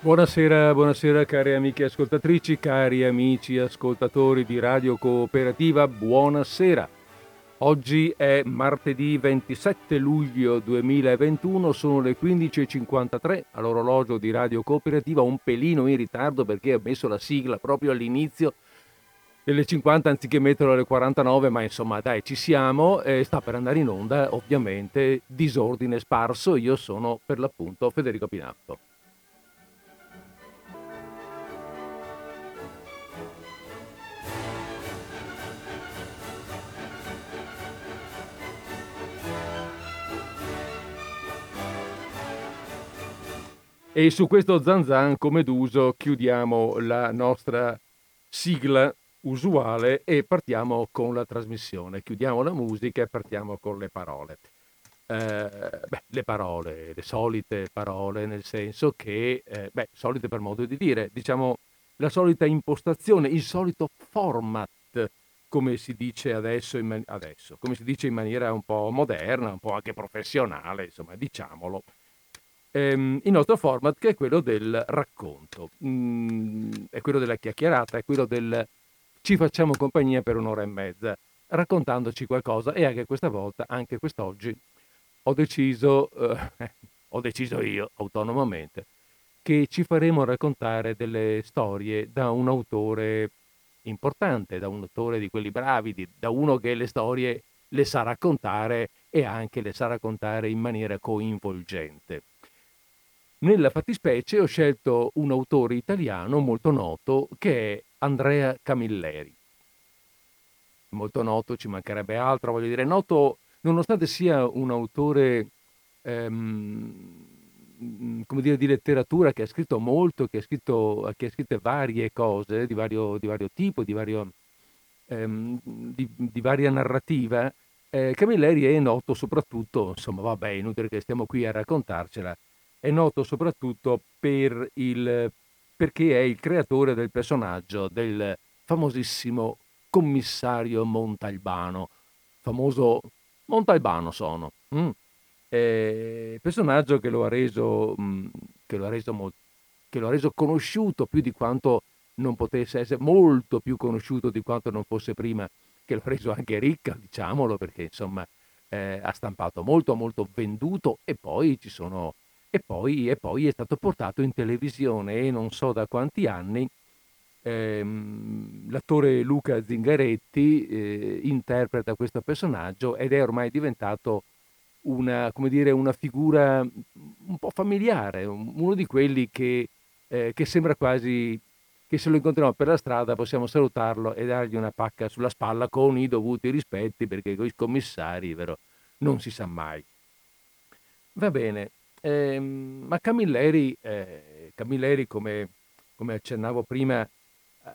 Buonasera, buonasera cari amiche ascoltatrici, cari amici ascoltatori di Radio Cooperativa, buonasera. Oggi è martedì 27 luglio 2021, sono le 15.53 all'orologio di Radio Cooperativa, un pelino in ritardo perché ho messo la sigla proprio all'inizio delle 50 anziché metterlo alle 49, ma insomma dai ci siamo, eh, sta per andare in onda ovviamente disordine sparso, io sono per l'appunto Federico Pinatto. E su questo zanzan, come d'uso, chiudiamo la nostra sigla usuale e partiamo con la trasmissione. Chiudiamo la musica e partiamo con le parole. Eh, beh, le parole, le solite parole, nel senso che, eh, beh, solite per modo di dire, diciamo la solita impostazione, il solito format, come si dice adesso, man- adesso, come si dice in maniera un po' moderna, un po' anche professionale, insomma, diciamolo ehm, il nostro format che è quello del racconto, mm, è quello della chiacchierata, è quello del ci facciamo compagnia per un'ora e mezza, raccontandoci qualcosa e anche questa volta, anche quest'oggi, ho deciso, eh, ho deciso io autonomamente, che ci faremo raccontare delle storie da un autore importante, da un autore di quelli bravi, di, da uno che le storie le sa raccontare e anche le sa raccontare in maniera coinvolgente. Nella fattispecie ho scelto un autore italiano molto noto che è Andrea Camilleri. Molto noto, ci mancherebbe altro, voglio dire, noto nonostante sia un autore ehm, come dire, di letteratura che ha scritto molto, che ha scritto, che ha scritto varie cose di vario, di vario tipo, di, vario, ehm, di, di varia narrativa, eh, Camilleri è noto soprattutto, insomma, vabbè, inutile che stiamo qui a raccontarcela, è noto soprattutto per il, perché è il creatore del personaggio del famosissimo commissario Montalbano, famoso Montalbano sono, mm. eh, personaggio che lo ha reso, mm, che lo ha reso, che lo ha reso conosciuto più di quanto non potesse essere, molto più conosciuto di quanto non fosse prima, che lo ha reso anche ricca, diciamolo, perché insomma eh, ha stampato molto, molto venduto e poi ci sono e poi, e poi è stato portato in televisione e non so da quanti anni ehm, l'attore Luca Zingaretti eh, interpreta questo personaggio ed è ormai diventato una, dire, una figura un po' familiare, uno di quelli che, eh, che sembra quasi che se lo incontriamo per la strada possiamo salutarlo e dargli una pacca sulla spalla con i dovuti rispetti perché con i commissari vero, non si sa mai. Va bene, eh, ma Camilleri, eh, Camilleri come, come, accennavo prima,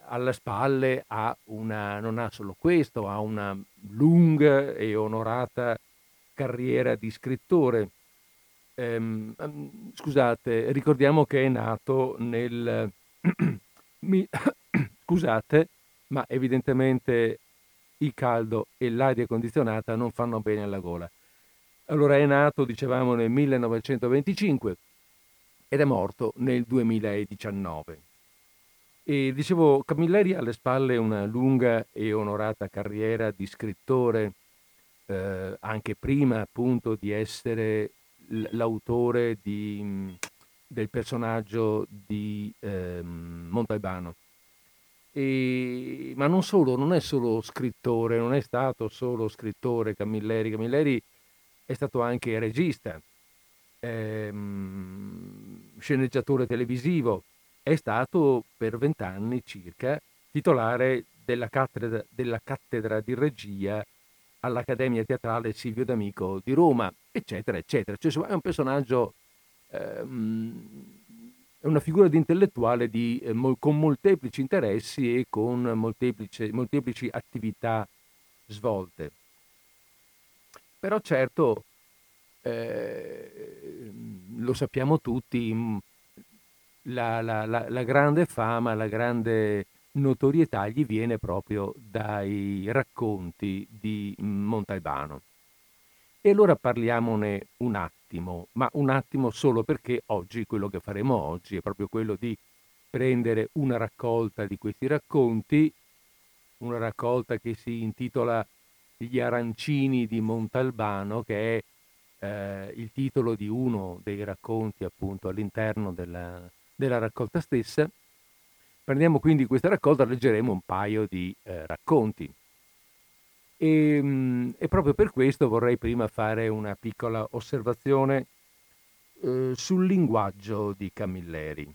alle spalle ha una, non ha solo questo, ha una lunga e onorata carriera di scrittore. Eh, scusate, ricordiamo che è nato nel... Scusate, ma evidentemente il caldo e l'aria condizionata non fanno bene alla gola. Allora è nato, dicevamo, nel 1925 ed è morto nel 2019. E dicevo, Camilleri ha alle spalle una lunga e onorata carriera di scrittore, eh, anche prima appunto di essere l'autore di, del personaggio di eh, Montalbano. E, ma non solo, non è solo scrittore, non è stato solo scrittore Camilleri. Camilleri è stato anche regista, ehm, sceneggiatore televisivo, è stato per vent'anni circa titolare della cattedra, della cattedra di regia all'Accademia Teatrale Silvio D'Amico di Roma, eccetera, eccetera. Cioè, è un personaggio, ehm, è una figura di intellettuale di, eh, con molteplici interessi e con molteplici attività svolte. Però certo, eh, lo sappiamo tutti, mm, la, la, la, la, grande fama, la grande notorietà gli viene proprio dai racconti di Montalbano. E allora parliamone un attimo, ma un attimo solo perché oggi quello che faremo oggi è proprio quello di prendere una raccolta di questi racconti, una raccolta che si intitola Gli arancini di Montalbano, che è eh, il titolo di uno dei racconti appunto all'interno della, della raccolta stessa. Prendiamo quindi questa raccolta, leggeremo un paio di eh, racconti. E, ehm, e, proprio per questo vorrei prima fare una piccola osservazione eh, sul linguaggio di Camilleri.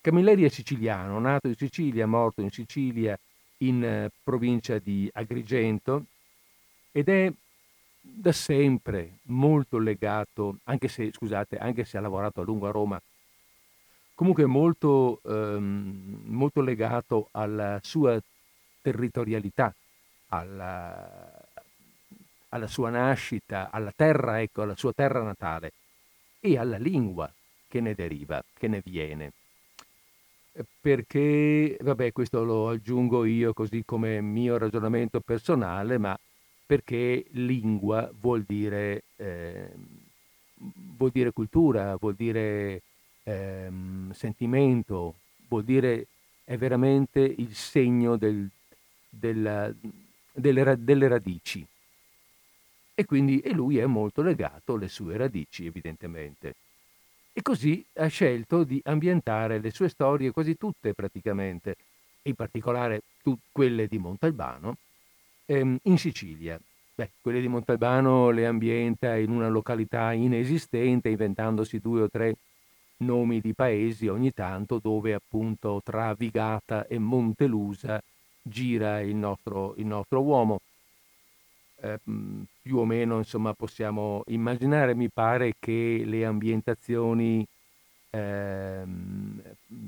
Camilleri è siciliano, nato in Sicilia, morto in Sicilia, in eh, provincia di Agrigento, ed è da sempre molto legato, anche se, scusate, anche se ha lavorato a lungo a Roma, comunque molto, ehm, molto legato alla sua territorialità, alla, alla sua nascita, alla terra, ecco, alla sua terra natale e alla lingua che ne deriva, che ne viene. Perché, vabbè, questo lo aggiungo io così come mio ragionamento personale, ma perché lingua vuol dire, eh, vuol dire cultura, vuol dire eh, sentimento, vuol dire è veramente il segno del, della, delle, delle radici. E quindi e lui è molto legato alle sue radici, evidentemente. E così ha scelto di ambientare le sue storie, quasi tutte praticamente, in particolare tu, quelle di Montalbano, ehm, in Sicilia. Beh, quelle di Montalbano le ambienta in una località inesistente, inventandosi due o tre nomi di paesi ogni tanto, dove appunto tra Vigata e Montelusa gira il nostro, il nostro uomo. Eh, più o meno insomma possiamo immaginare, mi pare che le ambientazioni eh,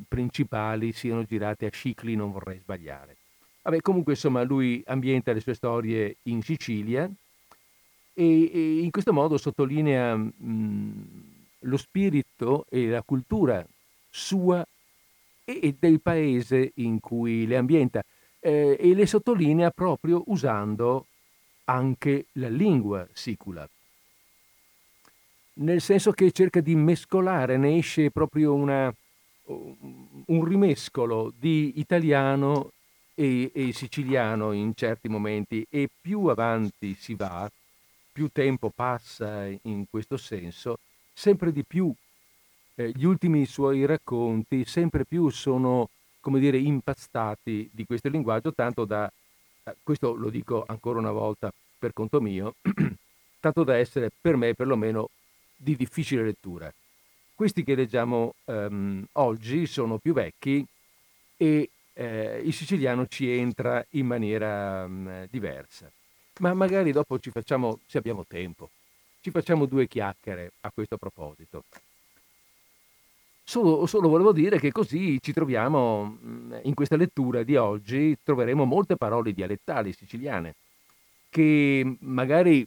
principali siano girate a Scicli, non vorrei sbagliare. Vabbè, comunque insomma lui ambienta le sue storie in Sicilia e, e in questo modo sottolinea mh, lo spirito e la cultura sua e del paese in cui le ambienta eh, e le sottolinea proprio usando anche la lingua sicula. Nel senso che cerca di mescolare, ne esce proprio una, un rimescolo di italiano e, e siciliano in certi momenti e più avanti si va, più tempo passa in questo senso, sempre di più eh, gli ultimi suoi racconti sempre più sono come dire, impastati di questo linguaggio, tanto da, eh, questo lo dico ancora una volta per conto mio, tanto da essere per me perlomeno di difficile lettura. Questi che leggiamo um, oggi sono più vecchi e eh, il siciliano ci entra in maniera um, diversa. Ma magari dopo ci facciamo, se abbiamo tempo, ci facciamo due chiacchiere a questo proposito. Solo, solo volevo dire che così ci troviamo, mhmm, in questa lettura di oggi, troveremo molte parole dialettali siciliane, che magari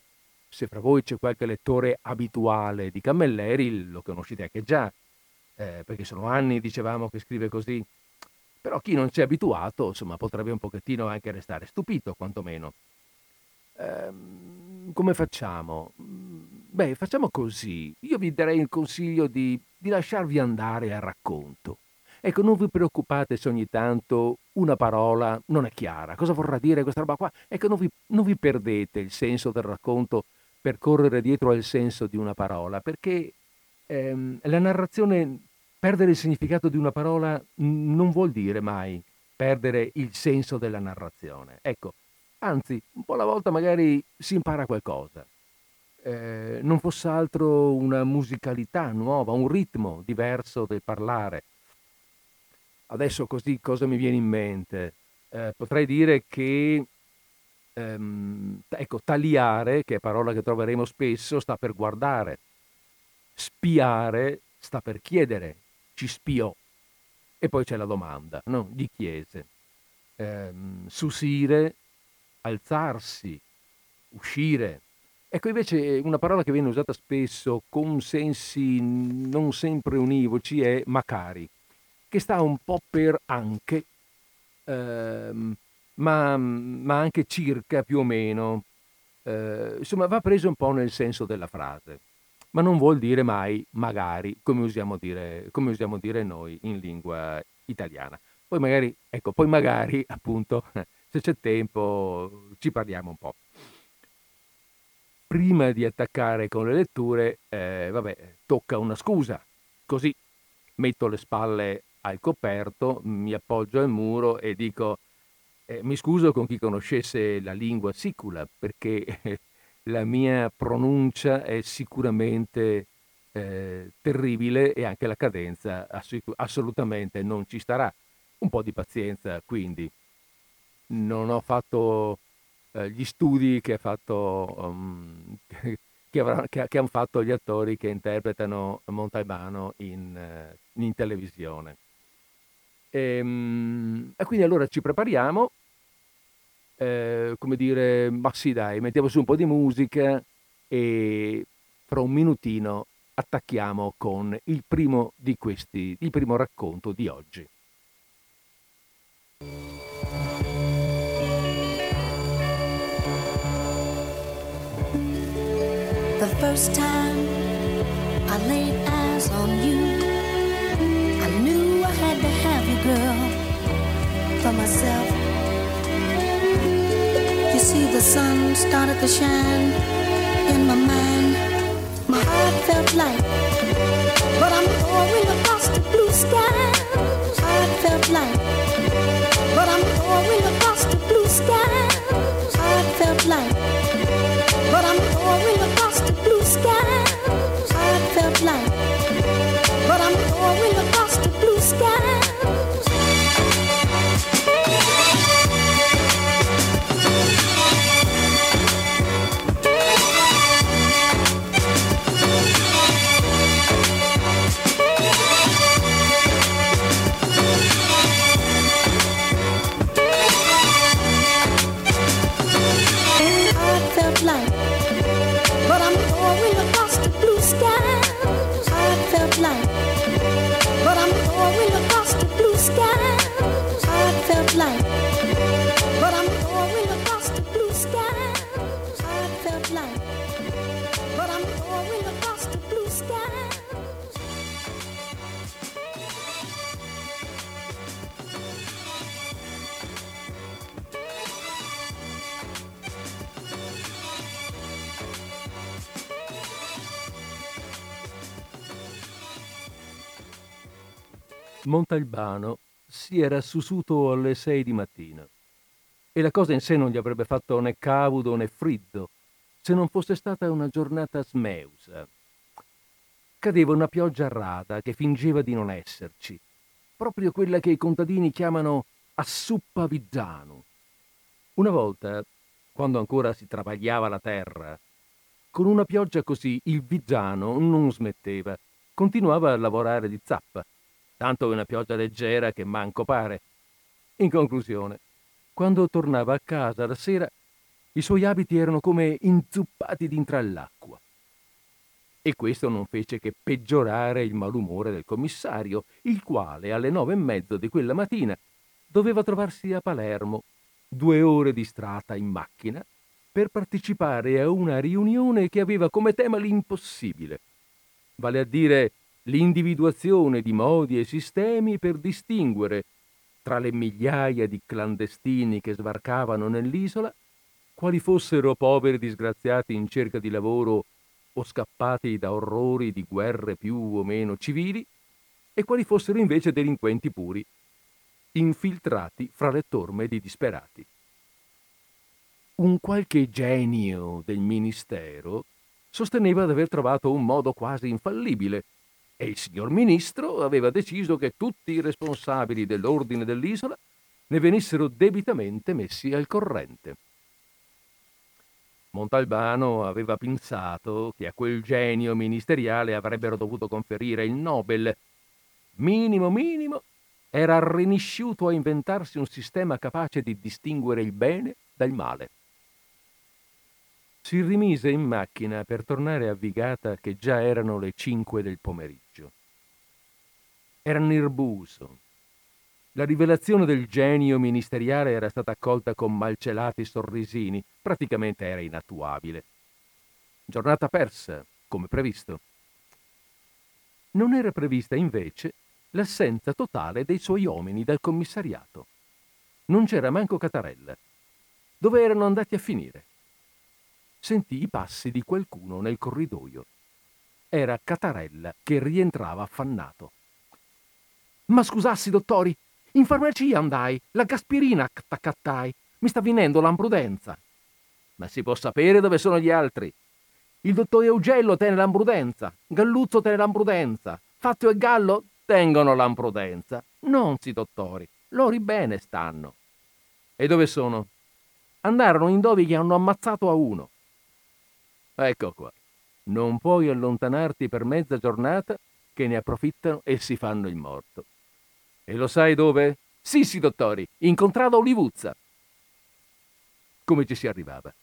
se fra voi c'è qualche lettore abituale di Cammelleri lo conoscete anche già, eh, perché sono anni, dicevamo, che scrive così. Però chi non ci è abituato, insomma, potrebbe un pochettino anche restare stupito, quantomeno. Ehm, come facciamo? Beh, facciamo così. Io vi darei il consiglio di, di lasciarvi andare al racconto. Ecco, non vi preoccupate se ogni tanto una parola non è chiara. Cosa vorrà dire questa roba qua? Ecco, non vi, non vi perdete il senso del racconto per correre dietro al senso di una parola, perché ehm, la narrazione, perdere il significato di una parola non vuol dire mai perdere il senso della narrazione. Ecco, Anzi, un po' alla volta magari si impara qualcosa. Eh, non fosse altro una musicalità nuova, un ritmo diverso del parlare. Adesso così cosa mi viene in mente? Eh, potrei dire che ehm, ecco, tagliare, che è parola che troveremo spesso, sta per guardare. Spiare sta per chiedere, ci spiò. E poi c'è la domanda, no? Gli chiese. Eh, susire alzarsi, uscire. Ecco invece una parola che viene usata spesso con sensi non sempre univoci è macari, che sta un po' per anche, ehm, ma, ma, anche circa più o meno. eh, insomma va preso un po' nel senso della frase, ma non vuol dire mai magari, come usiamo dire, come usiamo dire noi in lingua italiana. Poi magari, ecco, poi magari appunto, se c'è tempo, ci parliamo un po'. Prima di attaccare con le letture, eh, vabbè, tocca una scusa, così metto le spalle al coperto, mi appoggio al muro e dico eh, mi scuso con chi conoscesse la lingua sicula perché la mia pronuncia è sicuramente eh, terribile e anche la cadenza ass- assolutamente non ci starà. Un po' di pazienza quindi. Non ho fatto eh, gli studi che, fatto, um, che, avrà, che, che, hanno fatto gli attori che interpretano Montalbano in, uh, in televisione. E, ehm, e, quindi allora ci prepariamo, eh, come dire, ma sì dai, mettiamo su un po' di musica e fra un minutino attacchiamo con il primo di questi, il primo racconto di oggi. The first time I laid eyes on you, I knew I had to have you, girl, for myself. You see, the sun started to shine in my mind. My heart felt light, but I'm soaring across the blue sky. Montalbano si era sussuto alle sei di mattina e la cosa in sé non gli avrebbe fatto né caudo né friddo se non fosse stata una giornata smeusa. Cadeva una pioggia rada che fingeva di non esserci, proprio quella che i contadini chiamano assuppa. Una volta, quando ancora si travagliava la terra, con una pioggia così il vizzano non smetteva, continuava a lavorare di zappa tanto è una pioggia leggera che manco pare. In conclusione, quando tornava a casa la sera, i suoi abiti erano come inzuppati dintra all'acqua. E questo non fece che peggiorare il malumore del commissario, il quale alle nove e mezzo di quella mattina doveva trovarsi a Palermo, due ore di strada in macchina, per partecipare a una riunione che aveva come tema l'impossibile, vale a dire l'individuazione di modi e sistemi per distinguere tra le migliaia di clandestini che sbarcavano nell'isola quali fossero poveri disgraziati in cerca di lavoro o scappati da orrori di guerre più o meno civili e quali fossero invece delinquenti puri, infiltrati fra le torme di disperati. Un qualche genio del ministero sosteneva di aver trovato un modo quasi infallibile e il signor ministro aveva deciso che tutti i responsabili dell'ordine dell'isola ne venissero debitamente messi al corrente. Montalbano aveva pensato che a quel genio ministeriale avrebbero dovuto conferire il Nobel. Minimo, minimo, era rinisciuto a inventarsi un sistema capace di distinguere il bene dal male. Si rimise in macchina per tornare a Vigata che già erano le cinque del pomeriggio. Era nervoso. La rivelazione del genio ministeriale era stata accolta con malcelati sorrisini, praticamente era inattuabile. Giornata persa, come previsto. Non era prevista invece l'assenza totale dei suoi uomini dal commissariato. Non c'era manco Catarella. Dove erano andati a finire? Sentì i passi di qualcuno nel corridoio. Era Catarella che rientrava affannato. Ma scusassi, dottori, in farmacia andai, la gaspirina t'accattai. Mi sta venendo l'ambrudenza. Ma si può sapere dove sono gli altri. Il dottore Eugello tiene l'ambrudenza, Galluzzo tiene l'ambrudenza, Fazio e Gallo tengono l'ambrudenza. Non si dottori, loro bene stanno. E dove sono? Andarono in dove che hanno ammazzato a uno. Ecco qua. Non puoi allontanarti per mezza giornata che ne approfittano e si fanno il morto. E lo sai dove? Sì, sì, dottori, incontrato Olivuzza. Come ci si arrivava?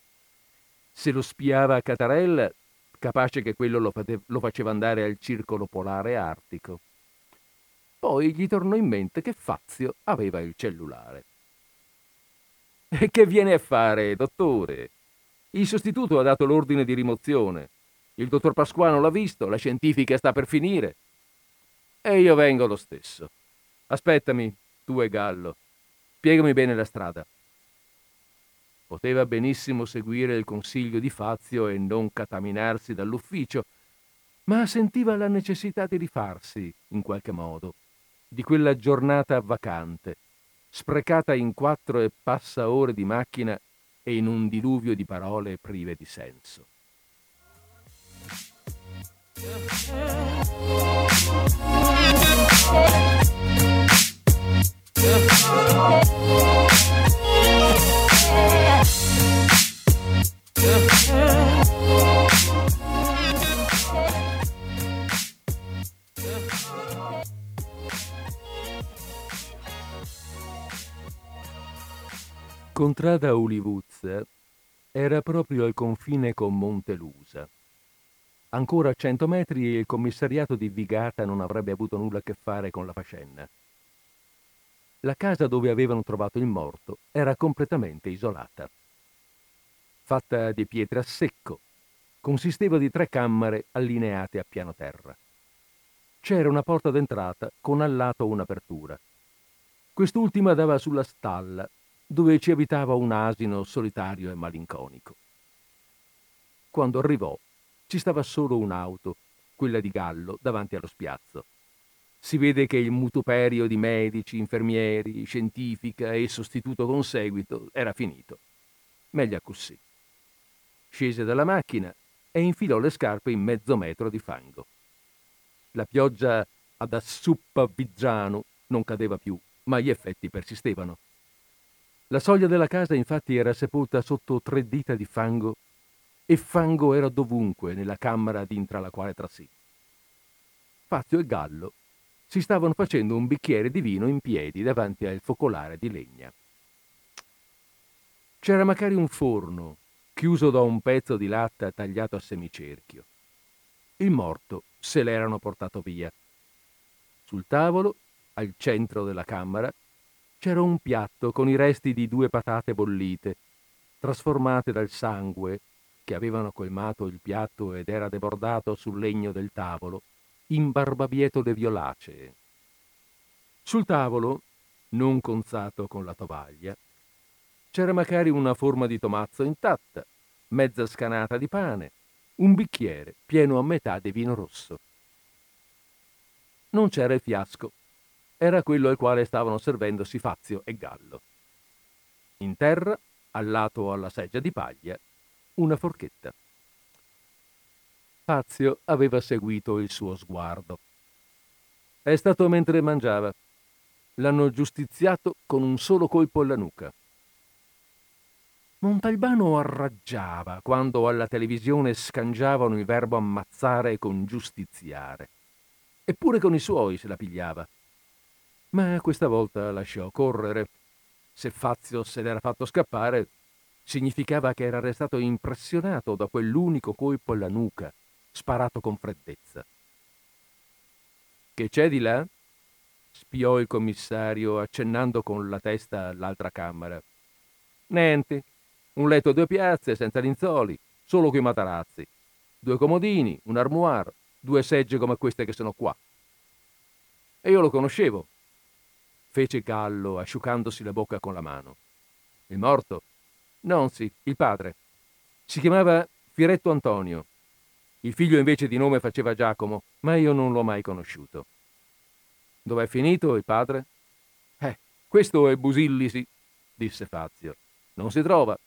Se lo spiava a Catarella, capace che quello lo, fate- lo faceva andare al circolo polare artico. Poi gli tornò in mente che Fazio aveva il cellulare. E che viene a fare, dottore? Il sostituto ha dato l'ordine di rimozione. Il dottor Pasquano l'ha visto, la scientifica sta per finire. E io vengo lo stesso. Aspettami, tu e Gallo. Spiegami bene la strada. Poteva benissimo seguire il consiglio di Fazio e non cataminarsi dall'ufficio, ma sentiva la necessità di rifarsi, in qualche modo, di quella giornata vacante, sprecata in quattro e passa ore di macchina e in un diluvio di parole prive di senso. Contrada Olivuzza era proprio al confine con Montelusa. Ancora a cento metri e il commissariato di Vigata non avrebbe avuto nulla a che fare con la faccenda. La casa dove avevano trovato il morto era completamente isolata. Fatta di pietre a secco, consisteva di tre camere allineate a piano terra. C'era una porta d'entrata con al lato un'apertura. Quest'ultima dava sulla stalla, dove ci abitava un asino solitario e malinconico. Quando arrivò, ci stava solo un'auto, quella di Gallo, davanti allo spiazzo. Si vede che il mutuperio di medici, infermieri, scientifica e sostituto con seguito era finito. Meglio così. Scese dalla macchina e infilò le scarpe in mezzo metro di fango. La pioggia ad assuppa Viggiano non cadeva più, ma gli effetti persistevano. La soglia della casa infatti era sepolta sotto tre dita di fango e fango era dovunque nella camera dintra la quale trasì. Fazio e Gallo si stavano facendo un bicchiere di vino in piedi davanti al focolare di legna. C'era magari un forno, chiuso da un pezzo di latta tagliato a semicerchio. Il morto se l'erano portato via. Sul tavolo, al centro della camera, c'era un piatto con i resti di due patate bollite, trasformate dal sangue che avevano colmato il piatto ed era debordato sul legno del tavolo, in barbabietole violacee. Sul tavolo, non conzato con la tovaglia, c'era magari una forma di tomazzo intatta, mezza scanata di pane, un bicchiere pieno a metà di vino rosso. Non c'era il fiasco, era quello al quale stavano servendosi Fazio e Gallo. In terra, al lato alla seggia di paglia, una forchetta. Fazio aveva seguito il suo sguardo. È stato mentre mangiava. L'hanno giustiziato con un solo colpo alla nuca. Montalbano arraggiava quando alla televisione scangiavano il verbo ammazzare con giustiziare. Eppure con i suoi se la pigliava. Ma questa volta lasciò correre. Se Fazio se l'era fatto scappare, significava che era restato impressionato da quell'unico colpo alla nuca sparato con freddezza. Che c'è di là? spiò il commissario accennando con la testa all'altra camera. Niente, un letto a due piazze, senza linzoli, solo coi matarazzi. Due comodini, un armoire, due segge come queste che sono qua. E io lo conoscevo, fece Gallo, asciugandosi la bocca con la mano. Il morto? Non sì, il padre. Si chiamava Firetto Antonio. Il figlio invece di nome faceva Giacomo, ma io non l'ho mai conosciuto. Dov'è finito il padre? Eh, questo è Busillisi, disse Fazio. Non si trova.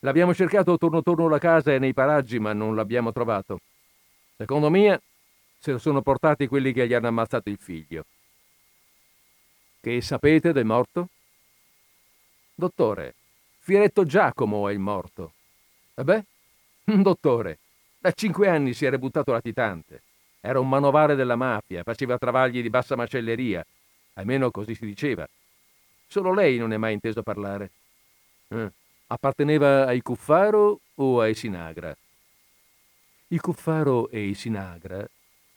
L'abbiamo cercato torno torno alla casa e nei paraggi, ma non l'abbiamo trovato. Secondo me se lo sono portati quelli che gli hanno ammazzato il figlio. Che sapete del morto? Dottore, Firetto Giacomo è il morto. E beh, dottore, da cinque anni si era buttato latitante. Era un manovale della mafia, faceva travagli di bassa macelleria, almeno così si diceva. Solo lei non è mai inteso parlare. Eh, apparteneva ai Cuffaro o ai Sinagra? I Cuffaro e i Sinagra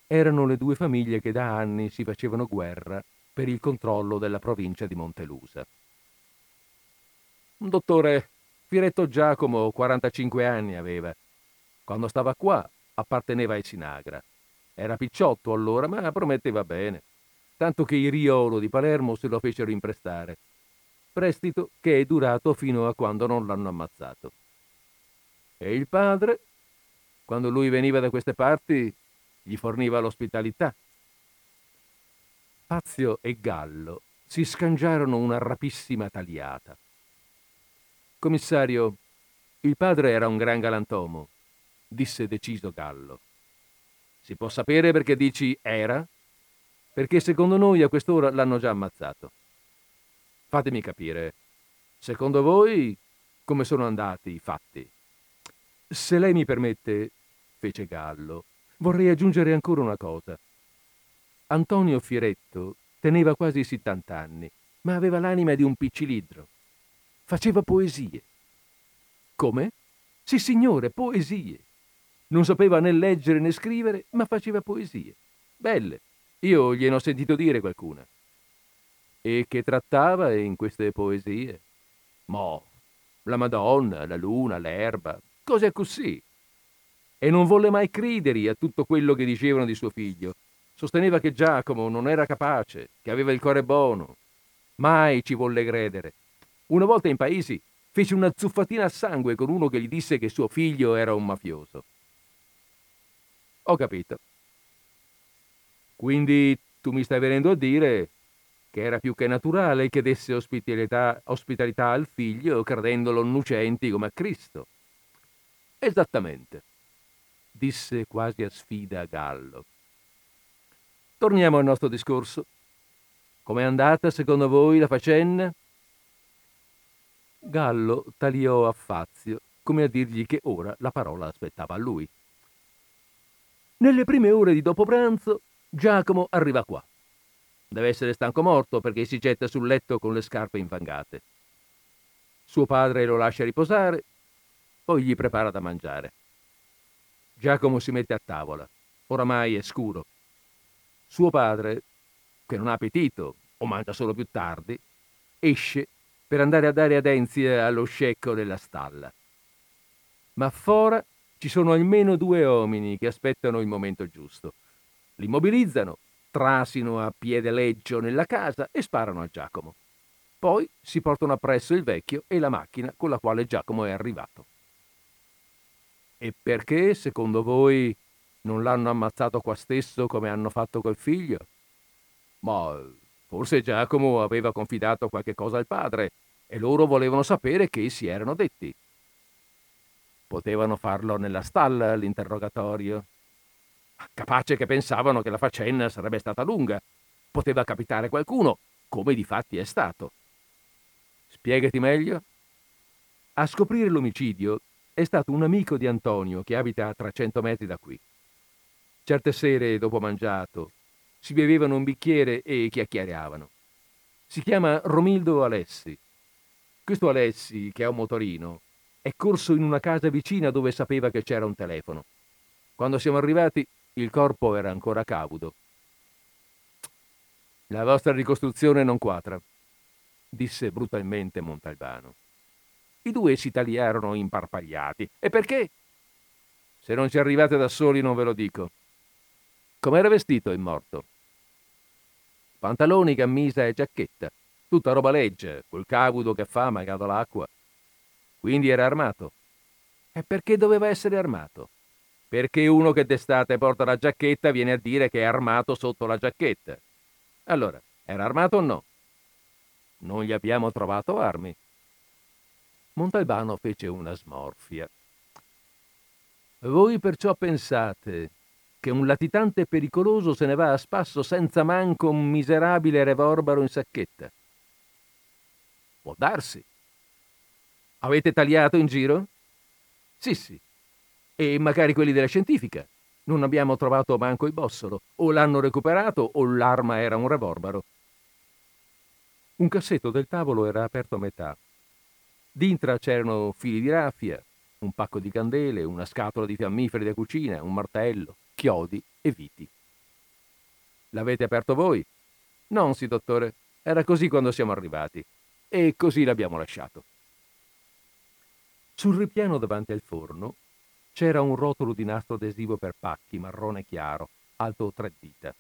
erano le due famiglie che da anni si facevano guerra per il controllo della provincia di Montelusa. Un dottore Firetto Giacomo 45 anni aveva. Quando stava qua apparteneva ai Sinagra. Era picciotto allora, ma prometteva bene, tanto che i Riolo di Palermo se lo fecero imprestare. Prestito che è durato fino a quando non l'hanno ammazzato. E il padre, quando lui veniva da queste parti, gli forniva l'ospitalità Fazio e Gallo si scangiarono una rapissima tagliata. Commissario, il padre era un gran galantomo, disse deciso Gallo. Si può sapere perché dici era? Perché secondo noi a quest'ora l'hanno già ammazzato. Fatemi capire, secondo voi come sono andati i fatti? Se lei mi permette, fece Gallo, vorrei aggiungere ancora una cosa. Antonio Firetto teneva quasi 70 anni, ma aveva l'anima di un piccilidro. Faceva poesie. Come? Sì, signore, poesie. Non sapeva né leggere né scrivere, ma faceva poesie. Belle. Io gliene ho sentito dire qualcuna. E che trattava in queste poesie? Mo, la Madonna, la luna, l'erba, cose così. E non volle mai credere a tutto quello che dicevano di suo figlio, Sosteneva che Giacomo non era capace, che aveva il cuore buono. Mai ci volle credere. Una volta in paesi fece una zuffatina a sangue con uno che gli disse che suo figlio era un mafioso. Ho capito. Quindi tu mi stai venendo a dire che era più che naturale che desse ospitalità, ospitalità al figlio credendolo nucenti come a Cristo. Esattamente, disse quasi a sfida Gallo. Torniamo al nostro discorso. Com'è andata, secondo voi, la faccenda? Gallo tagliò a Fazio, come a dirgli che ora la parola aspettava a lui. Nelle prime ore di dopo pranzo, Giacomo arriva qua. Deve essere stanco morto perché si getta sul letto con le scarpe infangate. Suo padre lo lascia riposare, poi gli prepara da mangiare. Giacomo si mette a tavola. Oramai è scuro suo padre, che non ha appetito o mangia solo più tardi, esce per andare a dare adenzia allo scecco della stalla. Ma fora ci sono almeno due uomini che aspettano il momento giusto. Li mobilizzano, trasino a piede leggio nella casa e sparano a Giacomo. Poi si portano appresso il vecchio e la macchina con la quale Giacomo è arrivato. E perché, secondo voi, non l'hanno ammazzato qua stesso come hanno fatto col figlio? Ma forse Giacomo aveva confidato qualche cosa al padre e loro volevano sapere che si erano detti. Potevano farlo nella stalla all'interrogatorio. Capace che pensavano che la faccenda sarebbe stata lunga. Poteva capitare qualcuno, come di fatti è stato. Spiegati meglio. A scoprire l'omicidio è stato un amico di Antonio che abita a 300 metri da qui. Certe sere, dopo mangiato, si bevevano un bicchiere e chiacchieravano. Si chiama Romildo Alessi. Questo Alessi, che ha un motorino, è corso in una casa vicina dove sapeva che c'era un telefono. Quando siamo arrivati, il corpo era ancora caudo. La vostra ricostruzione non quadra, disse brutalmente Montalbano. I due si tagliarono imparpagliati. E perché? Se non ci arrivate da soli non ve lo dico. Com'era vestito il morto? Pantaloni, camisa e giacchetta. Tutta roba legge, col cavuto che fa magato l'acqua. Quindi era armato. E perché doveva essere armato? Perché uno che d'estate porta la giacchetta viene a dire che è armato sotto la giacchetta. Allora, era armato o no? Non gli abbiamo trovato armi. Montalbano fece una smorfia. Voi perciò pensate che un latitante pericoloso se ne va a spasso senza manco un miserabile revorbaro in sacchetta? Può darsi. Avete tagliato in giro? Sì, sì. E magari quelli della scientifica. Non abbiamo trovato manco il bossolo. O l'hanno recuperato o l'arma era un revorbaro. Un cassetto del tavolo era aperto a metà. Dintra c'erano fili di raffia, un pacco di candele, una scatola di fiammiferi da cucina, un martello, chiodi e viti. L'avete aperto voi? Non sì, dottore. Era così quando siamo arrivati. E così l'abbiamo lasciato. Sul ripiano davanti al forno c'era un rotolo di nastro adesivo per pacchi marrone chiaro, alto tre dita.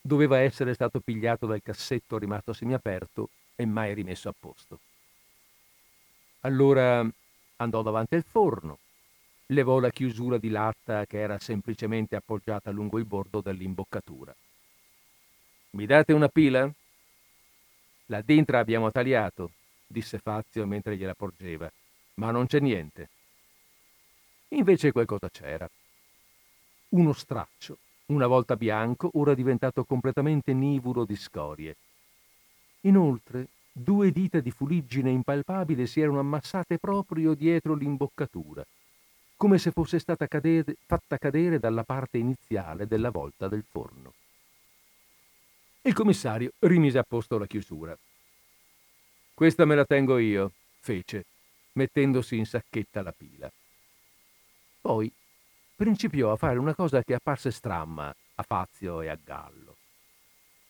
Doveva essere stato pigliato dal cassetto rimasto semiaperto e mai rimesso a posto. Allora andò davanti al forno, levò la chiusura di latta che era semplicemente appoggiata lungo il bordo dell'imboccatura. Mi date una pila? Là dentro abbiamo tagliato, disse Fazio mentre gliela porgeva, ma non c'è niente. Invece qualcosa c'era. Uno straccio, una volta bianco, ora diventato completamente nivuro di scorie. Inoltre, due dita di fuliggine impalpabile si erano ammassate proprio dietro l'imboccatura, come se fosse stata cadere, fatta cadere dalla parte iniziale della volta del forno. Il commissario rimise a posto la chiusura. Questa me la tengo io, fece, mettendosi in sacchetta la pila. Poi principiò a fare una cosa che apparse stramma a Fazio e a Gallo.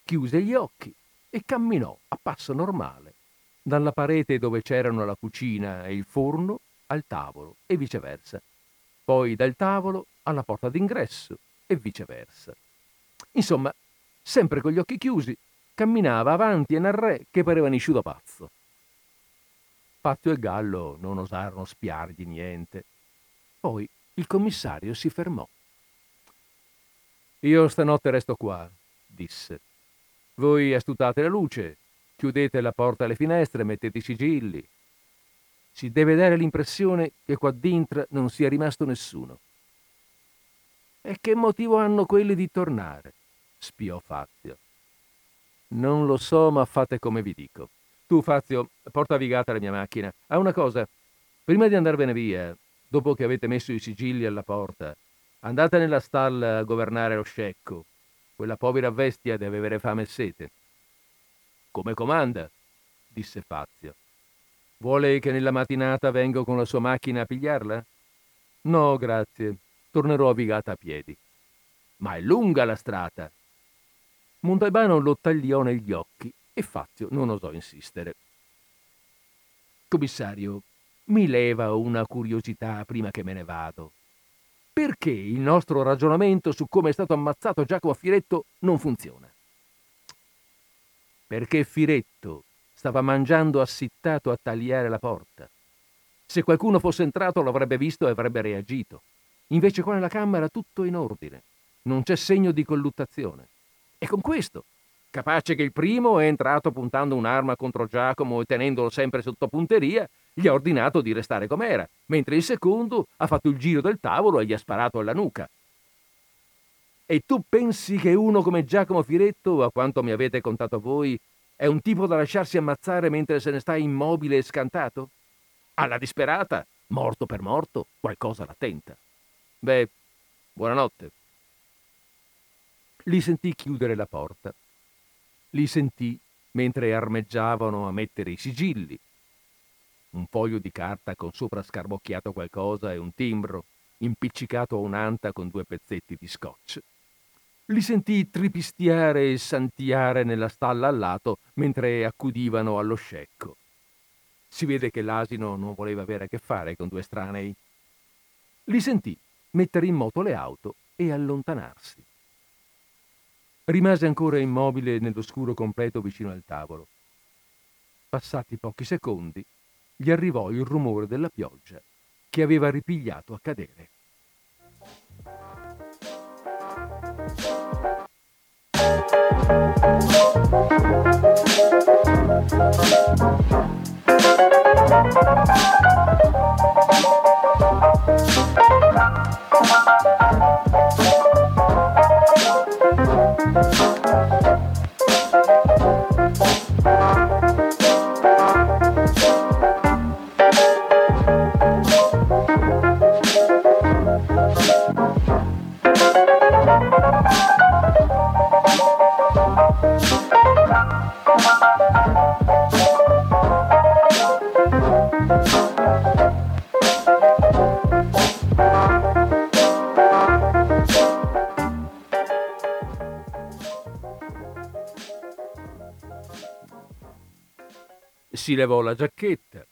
Chiuse gli occhi e camminò a passo normale dalla parete dove c'erano la cucina e il forno al tavolo e viceversa, poi dal tavolo alla porta d'ingresso e viceversa. Insomma, sempre con gli occhi chiusi, camminava avanti e re che pareva nisciuto pazzo. Fazio e Gallo non osarono spiargli niente. Poi il commissario si fermò. Io stanotte resto qua, disse. Voi astutate la luce, chiudete la porta alle finestre, mettete i sigilli. Si deve dare l'impressione che qua dentro non sia rimasto nessuno. E che motivo hanno quelli di tornare? spiò Fazio. Non lo so, ma fate come vi dico. Tu, Fazio, porta Vigata la mia macchina. Ah, una cosa. Prima di andarvene via, dopo che avete messo i sigilli alla porta, andate nella stalla a governare lo scecco. Quella povera bestia deve avere fame e sete. Come comanda, disse Fazio. Vuole che nella mattinata vengo con la sua macchina a pigliarla? No, grazie. Tornerò a Vigata a piedi. Ma è lunga la strada. Montalbano lo tagliò negli occhi e Fazio non osò insistere. Commissario, mi leva una curiosità prima che me ne vado. Perché il nostro ragionamento su come è stato ammazzato Giacomo Firetto non funziona? Perché Firetto stava mangiando assittato a tagliare la porta. Se qualcuno fosse entrato l'avrebbe visto e avrebbe reagito. Invece qua nella camera tutto in ordine. Non c'è segno di colluttazione. E con questo Capace che il primo è entrato puntando un'arma contro Giacomo e tenendolo sempre sotto punteria, gli ha ordinato di restare com'era, mentre il secondo ha fatto il giro del tavolo e gli ha sparato alla nuca. E tu pensi che uno come Giacomo Firetto, a quanto mi avete contato voi, è un tipo da lasciarsi ammazzare mentre se ne sta immobile e scantato? Alla disperata, morto per morto, qualcosa la tenta. Beh, buonanotte. Li sentì chiudere la porta li sentì mentre armeggiavano a mettere i sigilli. Un foglio di carta con sopra scarbocchiato qualcosa e un timbro, impiccicato a un'anta con due pezzetti di scotch. li sentì tripistiare e santiare nella stalla al lato mentre accudivano allo scecco. Si vede che l'asino non voleva avere a che fare con due estranei. Li sentì mettere in moto le auto e allontanarsi. Rimase ancora immobile nell'oscuro completo vicino al tavolo. Passati pochi secondi, gli arrivò il rumore della pioggia che aveva ripigliato a cadere. Bye. Si levò la giacchetta,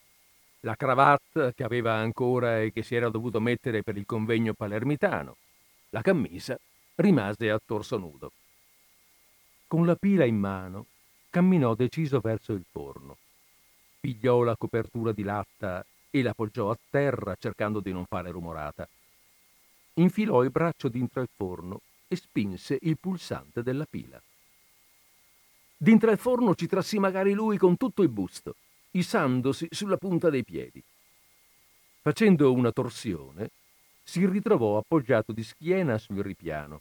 la cravatta che aveva ancora e che si era dovuto mettere per il convegno palermitano, la camisa rimase a torso nudo. Con la pila in mano camminò deciso verso il forno. Pigliò la copertura di latta e la poggiò a terra cercando di non fare rumorata. Infilò il braccio dentro il forno e spinse il pulsante della pila. Dintre al forno ci trassi magari lui con tutto il busto isandosi sulla punta dei piedi. Facendo una torsione, si ritrovò appoggiato di schiena sul ripiano,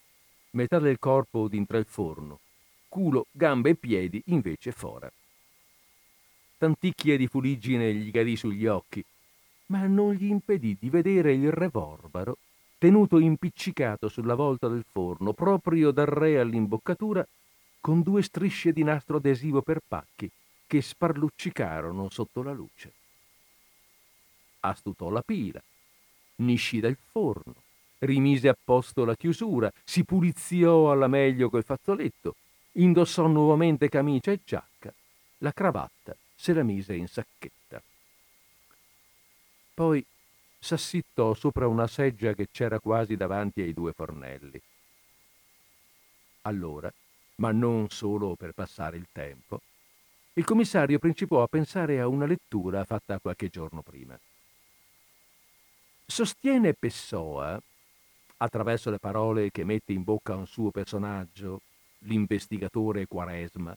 metà del corpo dintre il forno, culo, gambe e piedi invece fora. Tanticchie di fuliggine gli cadì sugli occhi, ma non gli impedì di vedere il revorbaro tenuto impiccicato sulla volta del forno, proprio dal re all'imboccatura, con due strisce di nastro adesivo per pacchi che sparluccicarono sotto la luce. Astutò la pila, niscì dal forno, rimise a posto la chiusura, si puliziò alla meglio col fazzoletto, indossò nuovamente camicia e giacca, la cravatta se la mise in sacchetta. Poi s'assittò sopra una seggia che c'era quasi davanti ai due fornelli. Allora, ma non solo per passare il tempo, il commissario principò a pensare a una lettura fatta qualche giorno prima. Sostiene Pessoa, attraverso le parole che mette in bocca un suo personaggio, l'investigatore Quaresma,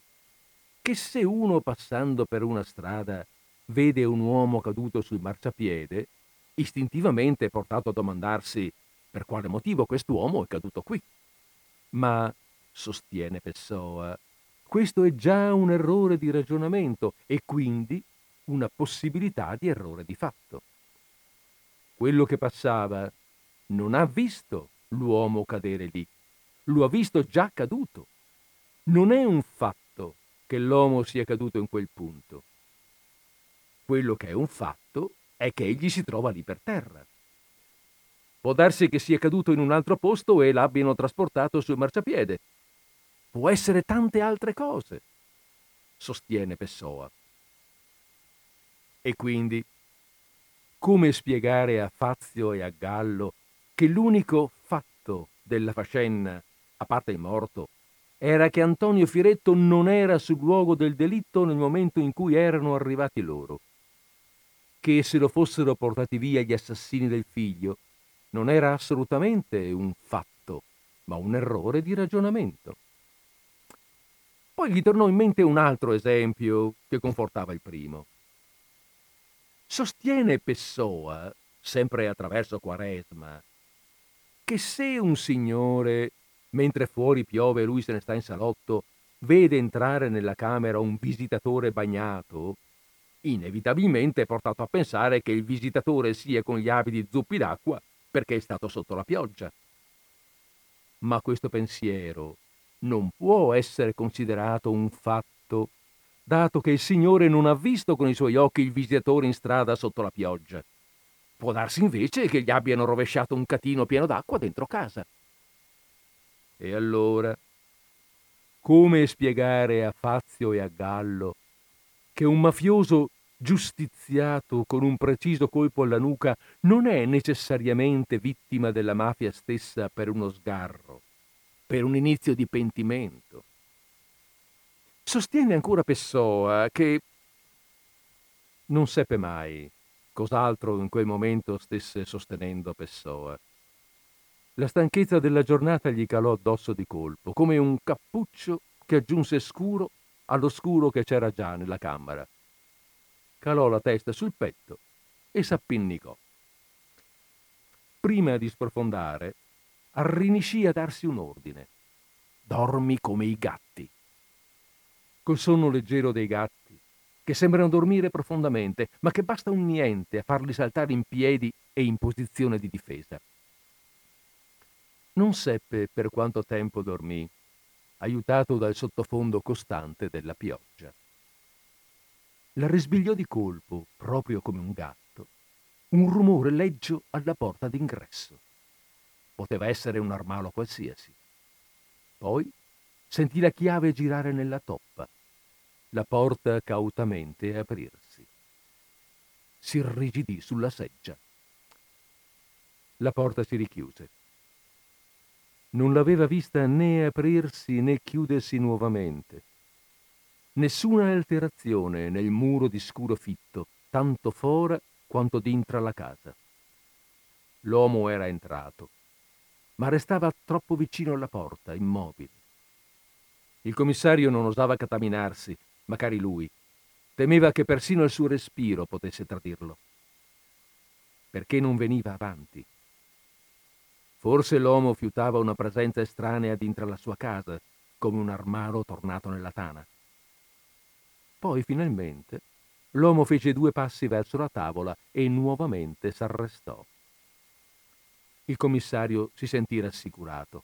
che se uno passando per una strada vede un uomo caduto sul marciapiede, istintivamente è portato a domandarsi per quale motivo quest'uomo è caduto qui. Ma, sostiene Pessoa, questo è già un errore di ragionamento e quindi una possibilità di errore di fatto. Quello che passava non ha visto l'uomo cadere lì, lo ha visto già caduto. Non è un fatto che l'uomo sia caduto in quel punto. Quello che è un fatto è che egli si trova lì per terra. Può darsi che sia caduto in un altro posto e l'abbiano trasportato sul marciapiede, può essere tante altre cose, sostiene Pessoa. E quindi, come spiegare a Fazio e a Gallo che l'unico fatto della faccenda, a parte il morto, era che Antonio Firetto non era sul luogo del delitto nel momento in cui erano arrivati loro, che se lo fossero portati via gli assassini del figlio non era assolutamente un fatto, ma un errore di ragionamento. Poi gli tornò in mente un altro esempio che confortava il primo. Sostiene Pessoa, sempre attraverso Quaresma, che se un signore, mentre fuori piove e lui se ne sta in salotto, vede entrare nella camera un visitatore bagnato, inevitabilmente è portato a pensare che il visitatore sia con gli abiti zuppi d'acqua perché è stato sotto la pioggia. Ma questo pensiero non può essere considerato un fatto, dato che il Signore non ha visto con i suoi occhi il visitatore in strada sotto la pioggia. Può darsi invece che gli abbiano rovesciato un catino pieno d'acqua dentro casa. E allora, come spiegare a Fazio e a Gallo che un mafioso giustiziato con un preciso colpo alla nuca non è necessariamente vittima della mafia stessa per uno sgarro, per un inizio di pentimento? Sostiene ancora Pessoa che non seppe mai cos'altro in quel momento stesse sostenendo Pessoa. La stanchezza della giornata gli calò addosso di colpo, come un cappuccio che aggiunse scuro allo scuro che c'era già nella camera. Calò la testa sul petto e s'appinnicò. Prima di sprofondare, arriniscì a darsi un ordine. Dormi come i gatti. Col sonno leggero dei gatti, che sembrano dormire profondamente, ma che basta un niente a farli saltare in piedi e in posizione di difesa. Non seppe per quanto tempo dormì, aiutato dal sottofondo costante della pioggia. La risbigliò di colpo, proprio come un gatto, un rumore leggio alla porta d'ingresso. Poteva essere un armalo qualsiasi. Poi sentì la chiave girare nella toppa la porta cautamente aprirsi. Si irrigidì sulla seggia. La porta si richiuse. Non l'aveva vista né aprirsi né chiudersi nuovamente. Nessuna alterazione nel muro di scuro fitto, tanto fora quanto dintra la casa. L'uomo era entrato, ma restava troppo vicino alla porta, immobile. Il commissario non osava cataminarsi, magari lui. Temeva che persino il suo respiro potesse tradirlo. Perché non veniva avanti? Forse l'uomo fiutava una presenza estranea dintre la sua casa, come un armaro tornato nella tana. Poi, finalmente, l'uomo fece due passi verso la tavola e nuovamente s'arrestò. Il commissario si sentì rassicurato.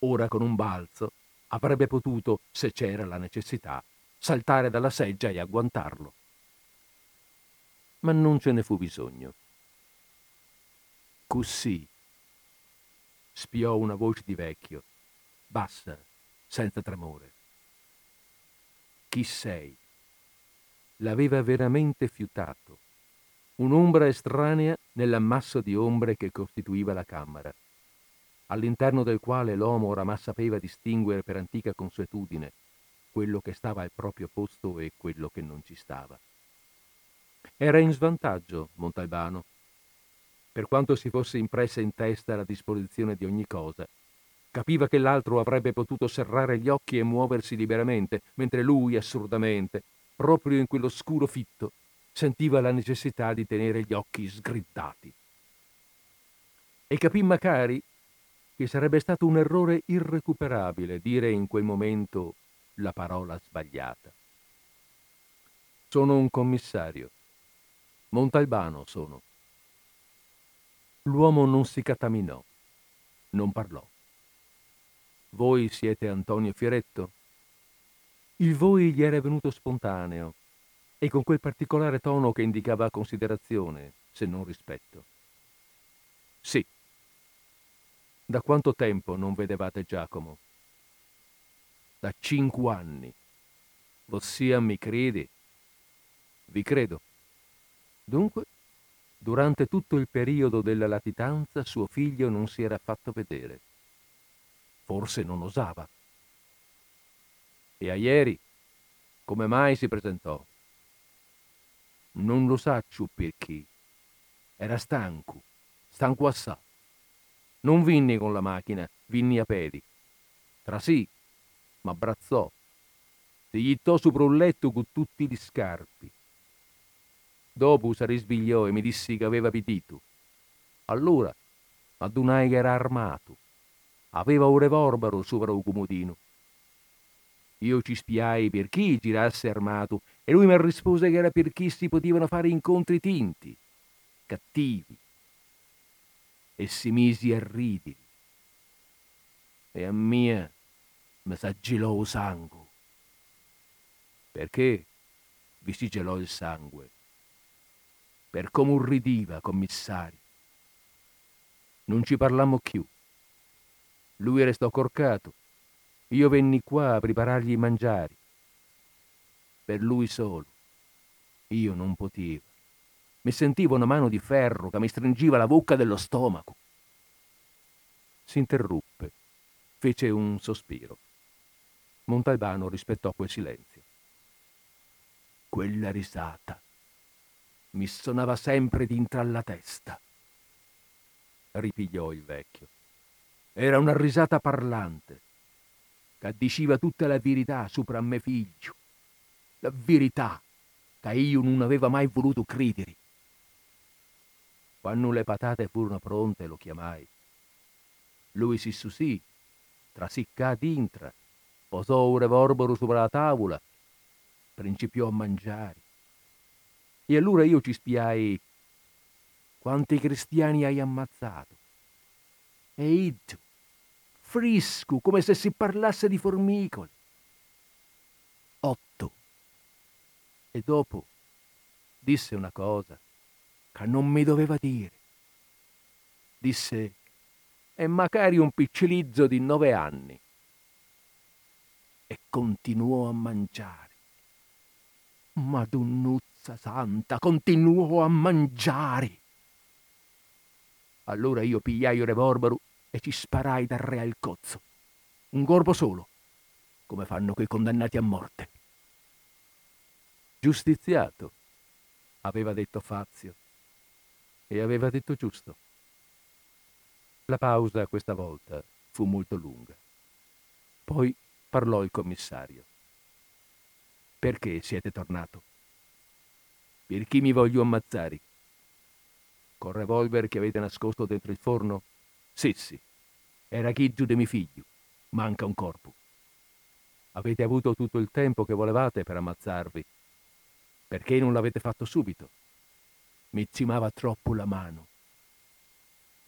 Ora con un balzo avrebbe potuto, se c'era la necessità, saltare dalla seggia e agguantarlo. Ma non ce ne fu bisogno. Così spiò una voce di vecchio, bassa, senza tremore. Chi sei? L'aveva veramente fiutato. Un'ombra estranea nell'ammasso di ombre che costituiva la camera, all'interno del quale l'uomo oramai sapeva distinguere per antica consuetudine quello che stava al proprio posto e quello che non ci stava. Era in svantaggio Montalbano. Per quanto si fosse impressa in testa la disposizione di ogni cosa, capiva che l'altro avrebbe potuto serrare gli occhi e muoversi liberamente, mentre lui, assurdamente, proprio in quell'oscuro fitto, sentiva la necessità di tenere gli occhi sgriddati. E capì Macari che sarebbe stato un errore irrecuperabile dire in quel momento la parola sbagliata. Sono un commissario. Montalbano sono. L'uomo non si cataminò, non parlò. Voi siete Antonio Fioretto? Il voi gli era venuto spontaneo e con quel particolare tono che indicava considerazione, se non rispetto. Sì. Da quanto tempo non vedevate Giacomo? da cinque anni. Ossia mi credi? Vi credo. Dunque, durante tutto il periodo della latitanza suo figlio non si era fatto vedere. Forse non osava. E a ieri, come mai si presentò? Non lo saccio perché. Era stanco, stanco assai. Non vinni con la macchina, vinni a piedi. Tra sì, m'abbrazzò, si gittò sopra un letto con tutti gli scarpi. Dopo si risvegliò e mi dissi che aveva appetito. Allora addunai che era armato. Aveva un revolvero sopra il comodino. Io ci spiai per chi girasse armato e lui mi rispose che era per chi si potevano fare incontri tinti, cattivi. E si misi a ridere. E a mia mi s'aggilò il sangue. Perché vi si gelò il sangue? Per come urridiva, commissario. Non ci parlammo più. Lui restò corcato. Io venni qua a preparargli i mangiari. Per lui solo. Io non potevo. Mi sentivo una mano di ferro che mi stringeva la bocca dello stomaco. Si interruppe, fece un sospiro. Montalbano rispettò quel silenzio. Quella risata mi suonava sempre dintra alla testa. Ripigliò il vecchio. Era una risata parlante, che diceva tutta la verità sopra me figlio. La verità che io non aveva mai voluto credere. Quando le patate furono pronte lo chiamai. Lui si susì, trasiccà d'intra, posò un reverbero sopra la tavola, principiò a mangiare. E allora io ci spiai quanti cristiani hai ammazzato. E id, frisco, come se si parlasse di formicole. Otto. E dopo disse una cosa che non mi doveva dire. Disse, e magari un piccilizzo di nove anni. E continuò a mangiare. Madonnuzza santa, continuò a mangiare. Allora io pigliai il revolvero e ci sparai dal re al cozzo. Un corpo solo, come fanno quei condannati a morte. Giustiziato, aveva detto Fazio, e aveva detto giusto. La pausa questa volta fu molto lunga. Poi parlò il commissario. Perché siete tornato? Per chi mi voglio ammazzare? Col revolver che avete nascosto dentro il forno? Sì, sì. Era chiggio di mio figlio. Manca un corpo. Avete avuto tutto il tempo che volevate per ammazzarvi. Perché non l'avete fatto subito? Mi zimava troppo la mano.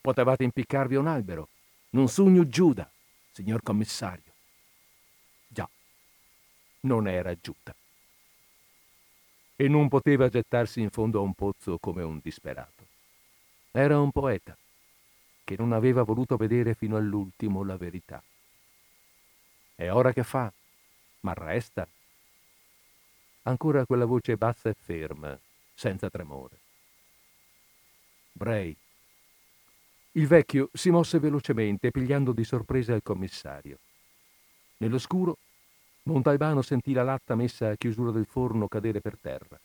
Potevate impiccarvi un albero. Non sogno Giuda, signor commissario. Già, non era Giuda. E non poteva gettarsi in fondo a un pozzo come un disperato. Era un poeta che non aveva voluto vedere fino all'ultimo la verità. E ora che fa? Ma resta. Ancora quella voce bassa e ferma, senza tremore. Bray. Il vecchio si mosse velocemente, pigliando di sorpresa il commissario. Nell'oscuro, Montalbano sentì la latta messa a chiusura del forno cadere per terra.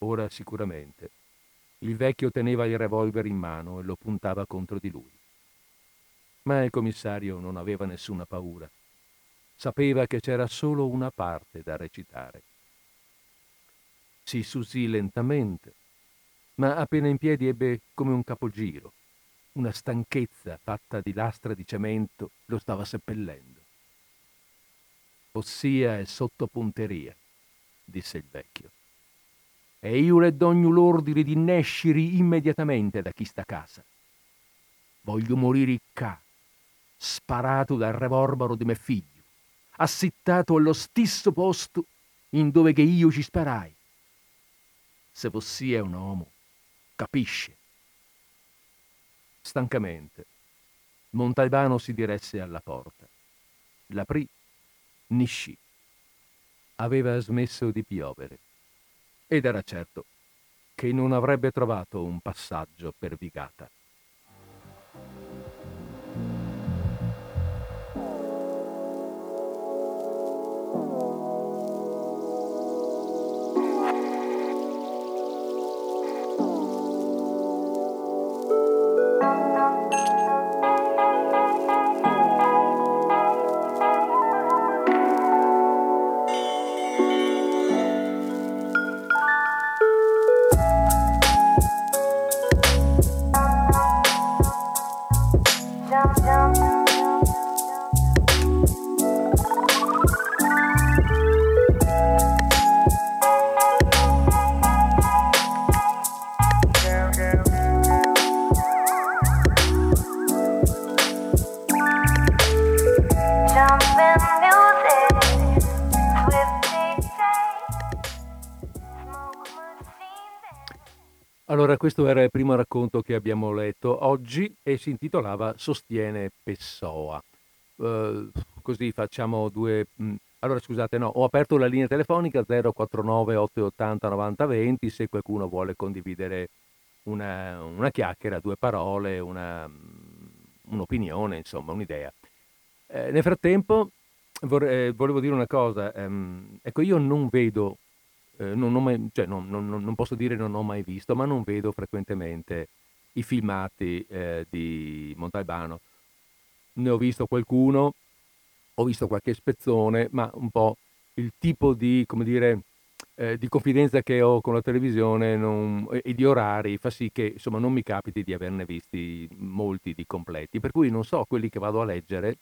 Ora sicuramente il vecchio teneva il revolver in mano e lo puntava contro di lui. Ma il commissario non aveva nessuna paura. Sapeva che c'era solo una parte da recitare. Si susì lentamente, ma appena in piedi ebbe come un capogiro. Una stanchezza fatta di lastra di cemento lo stava seppellendo. Ossia è sottopunteria, disse il vecchio e io le dogno l'ordine di nesciri immediatamente da chi sta a casa. Voglio morire qua, sparato dal revorbaro di mio figlio, assittato allo stesso posto in dove che io ci sparai. Se fossi un uomo, capisce. Stancamente, Montalbano si diresse alla porta. L'aprì, niscì. Aveva smesso di piovere ed era certo che non avrebbe trovato un passaggio per Vigata. Allora, questo era il primo racconto che abbiamo letto oggi e si intitolava Sostiene Pessoa. Uh, così facciamo due... Mh, allora, scusate, no, ho aperto la linea telefonica 049 880 9020 se qualcuno vuole condividere una, una chiacchiera, due parole, una, un'opinione, insomma, un'idea. Eh, nel frattempo, vorrei, volevo dire una cosa. Ehm, ecco, io non vedo eh, non, mai, cioè, non, non, non, posso dire non ho mai visto, ma non vedo frequentemente i filmati eh, di Montalbano. Ne ho visto qualcuno, ho visto qualche spezzone, ma un po' il tipo di, dire, eh, di confidenza che ho con la televisione non, e di orari fa sì che insomma non mi capiti di averne visti molti di completi, per cui non so quelli che vado a leggere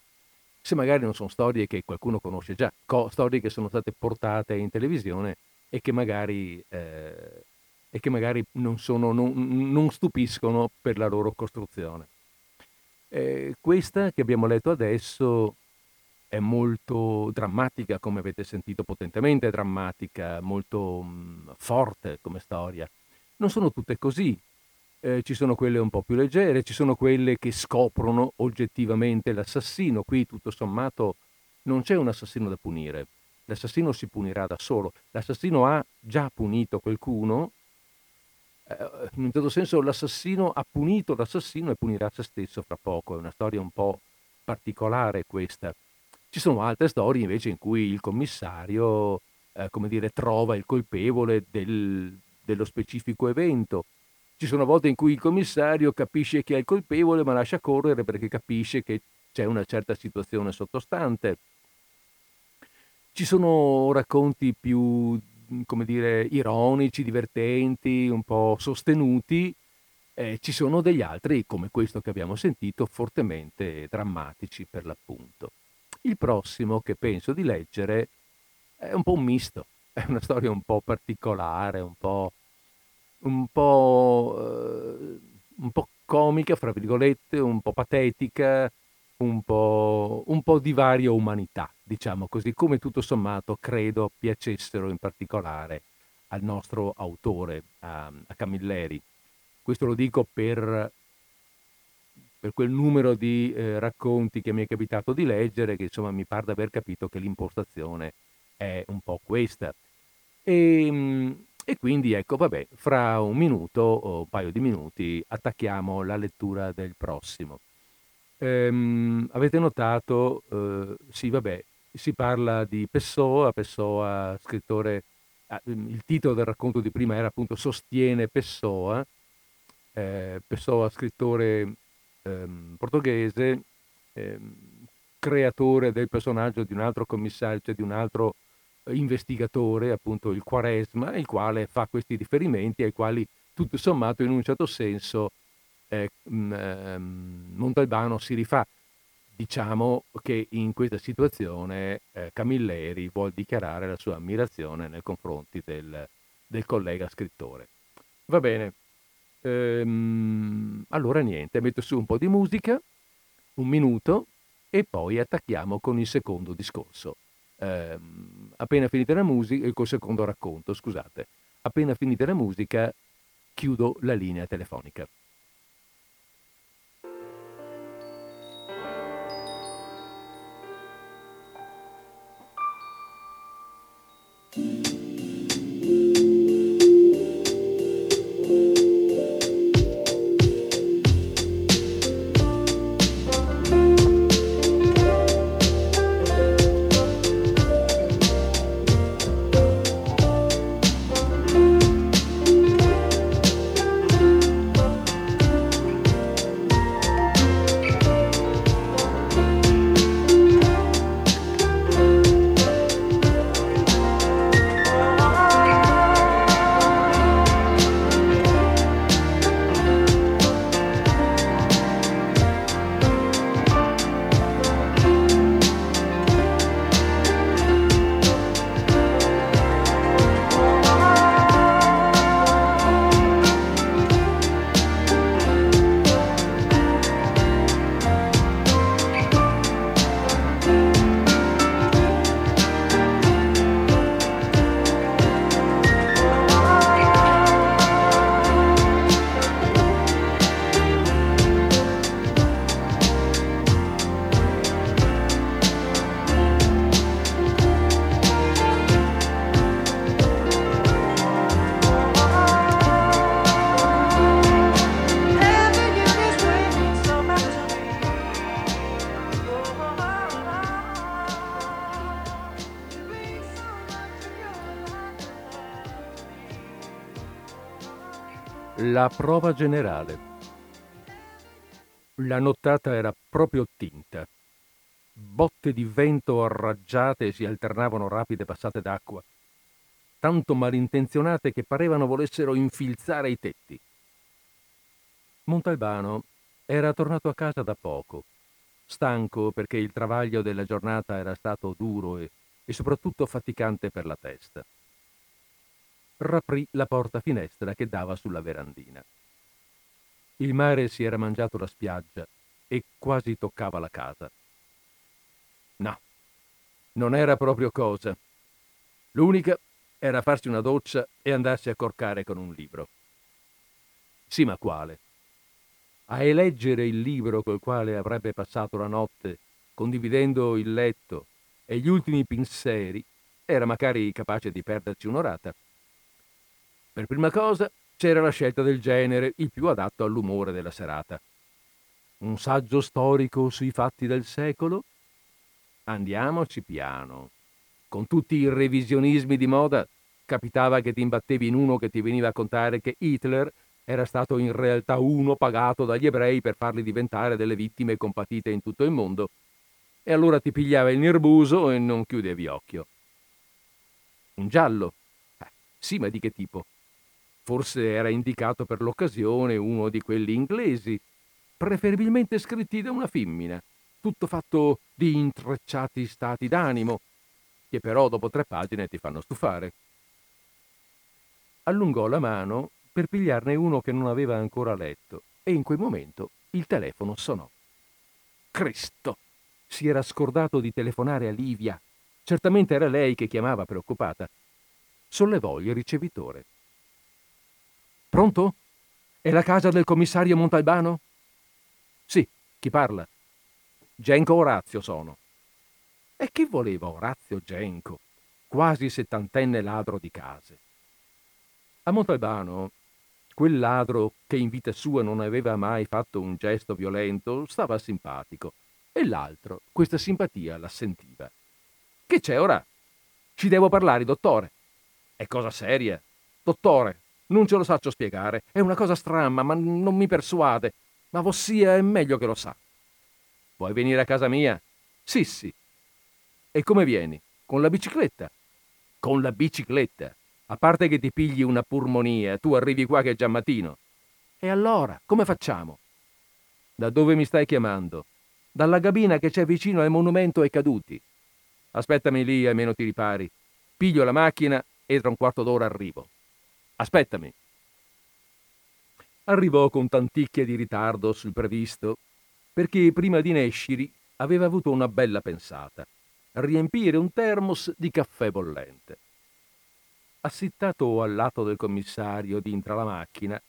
se magari non sono storie che qualcuno conosce già, co- storie che sono state portate in televisione e che magari, eh, e che magari non, sono, non, non, stupiscono per la loro costruzione. Eh, questa che abbiamo letto adesso è molto drammatica, come avete sentito, potentemente drammatica, molto mh, mm, forte come storia. Non sono tutte così. Eh, ci sono quelle un po' più leggere, ci sono quelle che scoprono oggettivamente l'assassino. Qui, tutto sommato, non c'è un assassino da punire l'assassino si punirà da solo. L'assassino ha già punito qualcuno, eh, in un certo senso l'assassino ha punito l'assassino e punirà se stesso fra poco. È una storia un po' particolare questa. Ci sono altre storie invece in cui il commissario, eh, come dire, trova il colpevole del, dello specifico evento. Ci sono volte in cui il commissario capisce chi è il colpevole ma lascia correre perché capisce che c'è una certa situazione sottostante. Ci sono racconti più, come dire, ironici, divertenti, un po' sostenuti, eh, ci sono degli altri, come questo che abbiamo sentito, fortemente drammatici per l'appunto. Il prossimo che penso di leggere è un po' un misto, è una storia un po' particolare, un po', un po', eh, un po comica, fra virgolette, un po' patetica, un po', un po' di varia umanità, diciamo così, come tutto sommato credo piacessero in particolare al nostro autore, a, a Camilleri. Questo lo dico per, per quel numero di eh, racconti che mi è capitato di leggere, che insomma mi pare di aver capito che l'impostazione è un po' questa. E, ehm, e quindi ecco, vabbè, fra un minuto o un paio di minuti attacchiamo la lettura del prossimo. Ehm, avete notato, eh, sì, vabbè, si parla di Pessoa, Pessoa, scrittore, ah, mm, il titolo del racconto di prima era appunto Sostiene Pessoa, eh, Pessoa, scrittore ehm, portoghese, ehm, creatore del personaggio di un altro commissario, cioè di un altro investigatore, appunto il Quaresma, il quale fa questi riferimenti ai quali tutto sommato in un certo senso eh, eh, Montalbano si rifà. Diciamo che in questa situazione eh, Camilleri vuol dichiarare la sua ammirazione nei confronti del, del collega scrittore. Va bene, ehm, allora niente, metto su un po' di musica, un minuto e poi attacchiamo con il secondo discorso. Eh, appena finita la musica, col secondo racconto, scusate, appena finita la musica chiudo la linea telefonica. La prova generale. La nottata era proprio tinta. Botte di vento arraggiate si alternavano rapide passate d'acqua, tanto malintenzionate che parevano volessero infilzare i tetti. Montalbano era tornato a casa da poco, stanco perché il travaglio della giornata era stato duro e, e soprattutto faticante per la testa raprì la porta finestra che dava sulla verandina. Il mare si era mangiato la spiaggia e quasi toccava la casa. No, non era proprio cosa. L'unica era farsi una doccia e andarsi a corcare con un libro. Sì, ma quale? A eleggere il libro col quale avrebbe passato la notte, condividendo il letto e gli ultimi pensieri, era magari capace di perderci un'orata per prima cosa c'era la scelta del genere, il più adatto all'umore della serata. Un saggio storico sui fatti del secolo? Andiamoci piano. Con tutti i revisionismi di moda, capitava che ti imbattevi in uno che ti veniva a contare che Hitler era stato in realtà uno pagato dagli ebrei per farli diventare delle vittime compatite in tutto il mondo. E allora ti pigliava il nerbuso e non chiudevi occhio. Un giallo? Eh, sì, ma di che tipo? Forse era indicato per l'occasione uno di quelli inglesi, preferibilmente scritti da una femmina, tutto fatto di intrecciati stati d'animo, che però dopo tre pagine ti fanno stufare. Allungò la mano per pigliarne uno che non aveva ancora letto e in quel momento il telefono sonò. Cristo! Si era scordato di telefonare a Livia. Certamente era lei che chiamava preoccupata. Sollevò il ricevitore. Pronto? È la casa del commissario Montalbano? Sì, chi parla? Genco Orazio sono. E chi voleva Orazio Genco, quasi settantenne ladro di case? A Montalbano, quel ladro che in vita sua non aveva mai fatto un gesto violento, stava simpatico, e l'altro questa simpatia la sentiva. Che c'è ora? Ci devo parlare, dottore. È cosa seria. Dottore, non ce lo saccio spiegare. È una cosa stramma, ma non mi persuade. Ma vossia è meglio che lo sa. Vuoi venire a casa mia? Sì, sì. E come vieni? Con la bicicletta? Con la bicicletta. A parte che ti pigli una purmonia, tu arrivi qua che è già mattino. E allora, come facciamo? Da dove mi stai chiamando? Dalla cabina che c'è vicino al monumento ai caduti. Aspettami lì, almeno ti ripari. Piglio la macchina e tra un quarto d'ora arrivo. Aspettami. Arrivò con tanticchia di ritardo sul previsto, perché prima di Nesciri aveva avuto una bella pensata, riempire un termos di caffè bollente. Assittato al lato del commissario dintra la macchina,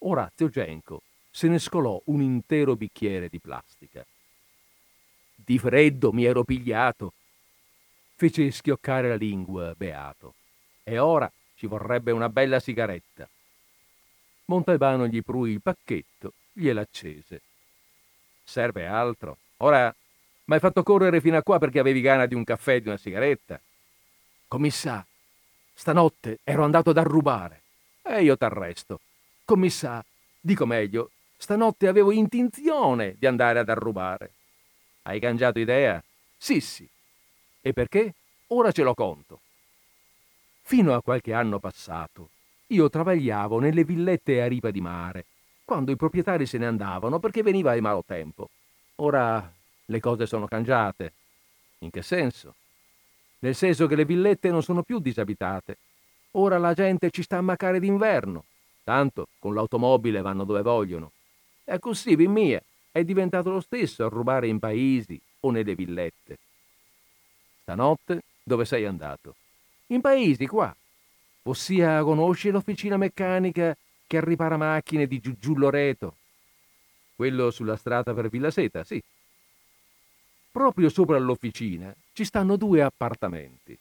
Orazio Genco se ne scolò un intero bicchiere di plastica. Di freddo mi ero pigliato. Fece schioccare la lingua, beato. E ora ci vorrebbe una bella sigaretta. Montalbano gli prui il pacchetto, gliel'accese. Serve altro? Ora m'hai fatto correre fino a qua perché avevi gana di un caffè e di una sigaretta. Commissà, stanotte ero andato ad arrubare. E io t'arresto. Commissà, dico meglio, stanotte avevo intenzione di andare ad arrubare. Hai cangiato idea? Sì, sì. E perché? Ora ce lo conto. Fino a qualche anno passato io travagliavo nelle villette a riva di mare, quando i proprietari se ne andavano perché veniva il malo tempo. Ora le cose sono cangiate. In che senso? Nel senso che le villette non sono più disabitate. Ora la gente ci sta a macare d'inverno. Tanto con l'automobile vanno dove vogliono. E così, in mia, è diventato lo stesso a rubare in paesi o nelle villette. Stanotte dove sei andato? In paesi qua. Ossia, conosci l'officina meccanica che ripara macchine di Giugiù Loreto? Quello sulla strada per Villa Seta, sì. Proprio sopra l'officina ci stanno due appartamenti.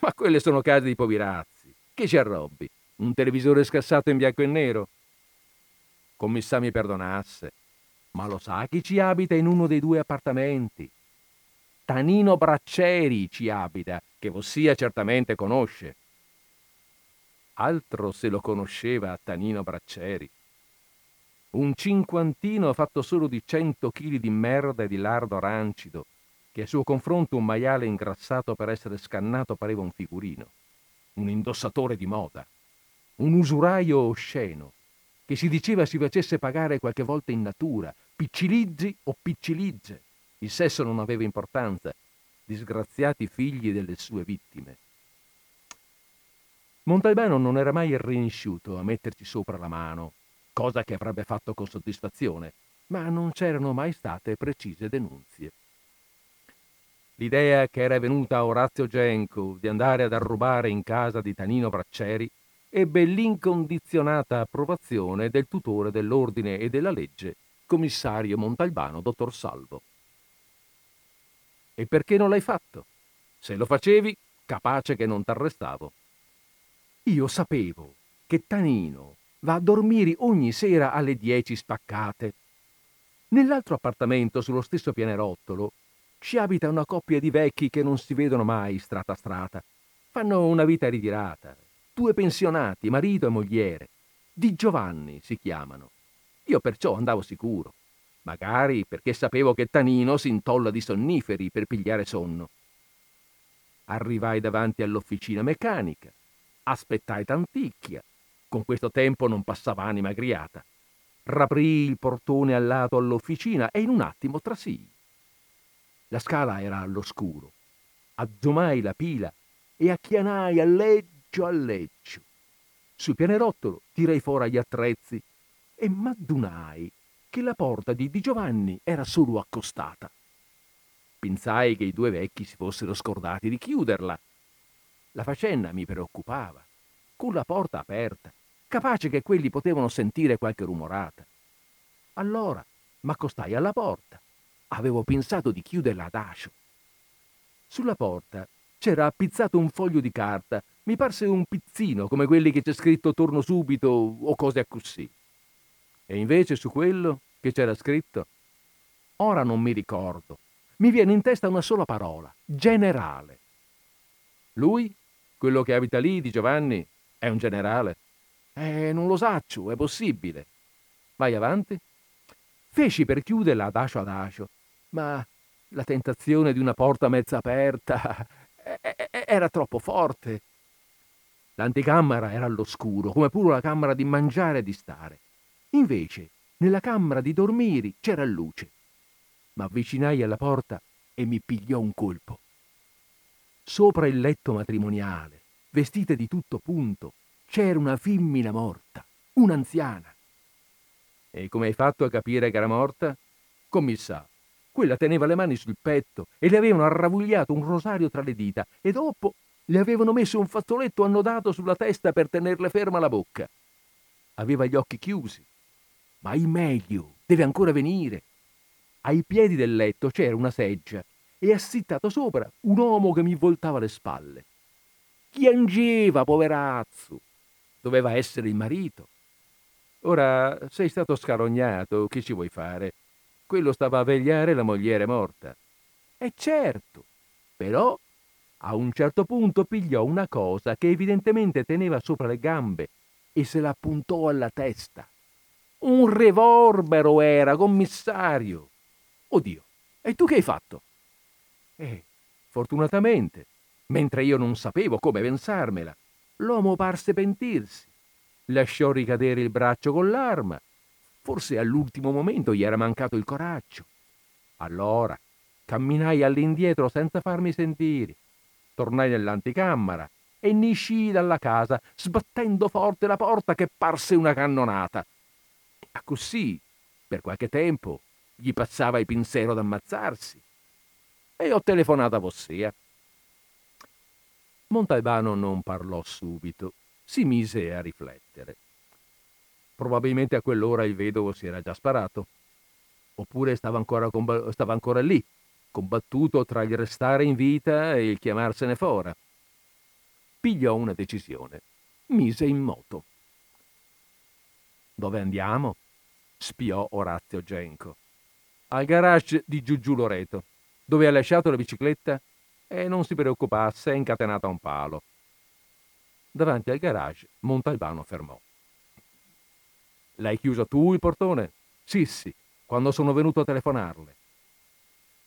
Ma quelle sono case di poverazzi. Che ci arrobbi? Un televisore scassato in bianco e nero? Commissà mi perdonasse, ma lo sa chi ci abita in uno dei due appartamenti? Tanino Bracceri ci abita, che Vossia certamente conosce. altro se lo conosceva Tanino Bracceri. Un cinquantino fatto solo di cento chili di merda e di lardo rancido, che a suo confronto un maiale ingrassato per essere scannato pareva un figurino, un indossatore di moda, un usuraio osceno, che si diceva si facesse pagare qualche volta in natura, piccilizzi o piccilizze. Il sesso non aveva importanza, disgraziati figli delle sue vittime. Montalbano non era mai rinisciuto a metterci sopra la mano, cosa che avrebbe fatto con soddisfazione, ma non c'erano mai state precise denunzie. L'idea che era venuta a Orazio Genco di andare ad arrubare in casa di Tanino Bracceri ebbe l'incondizionata approvazione del tutore dell'ordine e della legge, commissario Montalbano, dottor Salvo. E perché non l'hai fatto? Se lo facevi, capace che non t'arrestavo. Io sapevo che Tanino va a dormire ogni sera alle dieci spaccate. Nell'altro appartamento, sullo stesso pianerottolo, ci abita una coppia di vecchi che non si vedono mai strata a strata. Fanno una vita ritirata, due pensionati, marito e mogliere. Di Giovanni si chiamano. Io perciò andavo sicuro. Magari perché sapevo che Tanino si intolla di sonniferi per pigliare sonno. Arrivai davanti all'officina meccanica, aspettai tanticchia. Con questo tempo non passava anima griata. Raprì il portone al lato all'officina e in un attimo trasii. La scala era all'oscuro. Azzomai la pila e acchianai a leggio leggio a leggio. Sul pianerottolo tirai fuori gli attrezzi e m'addunai che la porta di Di Giovanni era solo accostata. Pensai che i due vecchi si fossero scordati di chiuderla. La faccenda mi preoccupava. Con la porta aperta, capace che quelli potevano sentire qualche rumorata. Allora m'accostai alla porta. Avevo pensato di chiuderla ad ascio. Sulla porta c'era appizzato un foglio di carta mi parse un pizzino come quelli che c'è scritto torno subito o cose a così. E invece su quello che c'era scritto, ora non mi ricordo, mi viene in testa una sola parola, generale. Lui, quello che abita lì di Giovanni, è un generale. Eh, non lo saccio, è possibile. Vai avanti. Feci per chiuderla adagio adagio, ma la tentazione di una porta mezza aperta era troppo forte L'anticamera era all'oscuro, come pure la camera di mangiare e di stare. Invece, nella camera di dormire c'era luce. M'avvicinai alla porta e mi pigliò un colpo. Sopra il letto matrimoniale, vestita di tutto punto, c'era una femmina morta, un'anziana. E come hai fatto a capire che era morta? Commissà, quella teneva le mani sul petto e le avevano arravugliato un rosario tra le dita e dopo le avevano messo un fazzoletto annodato sulla testa per tenerle ferma la bocca. Aveva gli occhi chiusi. Ma il meglio deve ancora venire. Ai piedi del letto c'era una seggia e assittato sopra un uomo che mi voltava le spalle. Piangeva, poverazzo. Doveva essere il marito. Ora sei stato scarognato, che ci vuoi fare? Quello stava a vegliare la mogliere morta. E certo, però a un certo punto pigliò una cosa che evidentemente teneva sopra le gambe e se la puntò alla testa. Un revorbero era, commissario. Oddio, e tu che hai fatto? Eh, fortunatamente, mentre io non sapevo come pensarmela, l'uomo parse pentirsi. Lasciò ricadere il braccio con l'arma. Forse all'ultimo momento gli era mancato il coraggio. Allora camminai all'indietro senza farmi sentire tornai nell'anticamera e ne dalla casa, sbattendo forte la porta che parse una cannonata. Così, per qualche tempo, gli passava il pensiero d'ammazzarsi. E ho telefonato a Vossia. Montalbano non parlò subito, si mise a riflettere. Probabilmente a quell'ora il vedovo si era già sparato, oppure stava ancora, comb- stava ancora lì, combattuto tra il restare in vita e il chiamarsene fora. Pigliò una decisione. Mise in moto. Dove andiamo? Spiò Orazio Genco. Al garage di Giugiù Loreto, dove ha lasciato la bicicletta e non si preoccupasse, è incatenata a un palo. Davanti al garage Montalbano fermò. L'hai chiuso tu il portone? Sì, sì, quando sono venuto a telefonarle.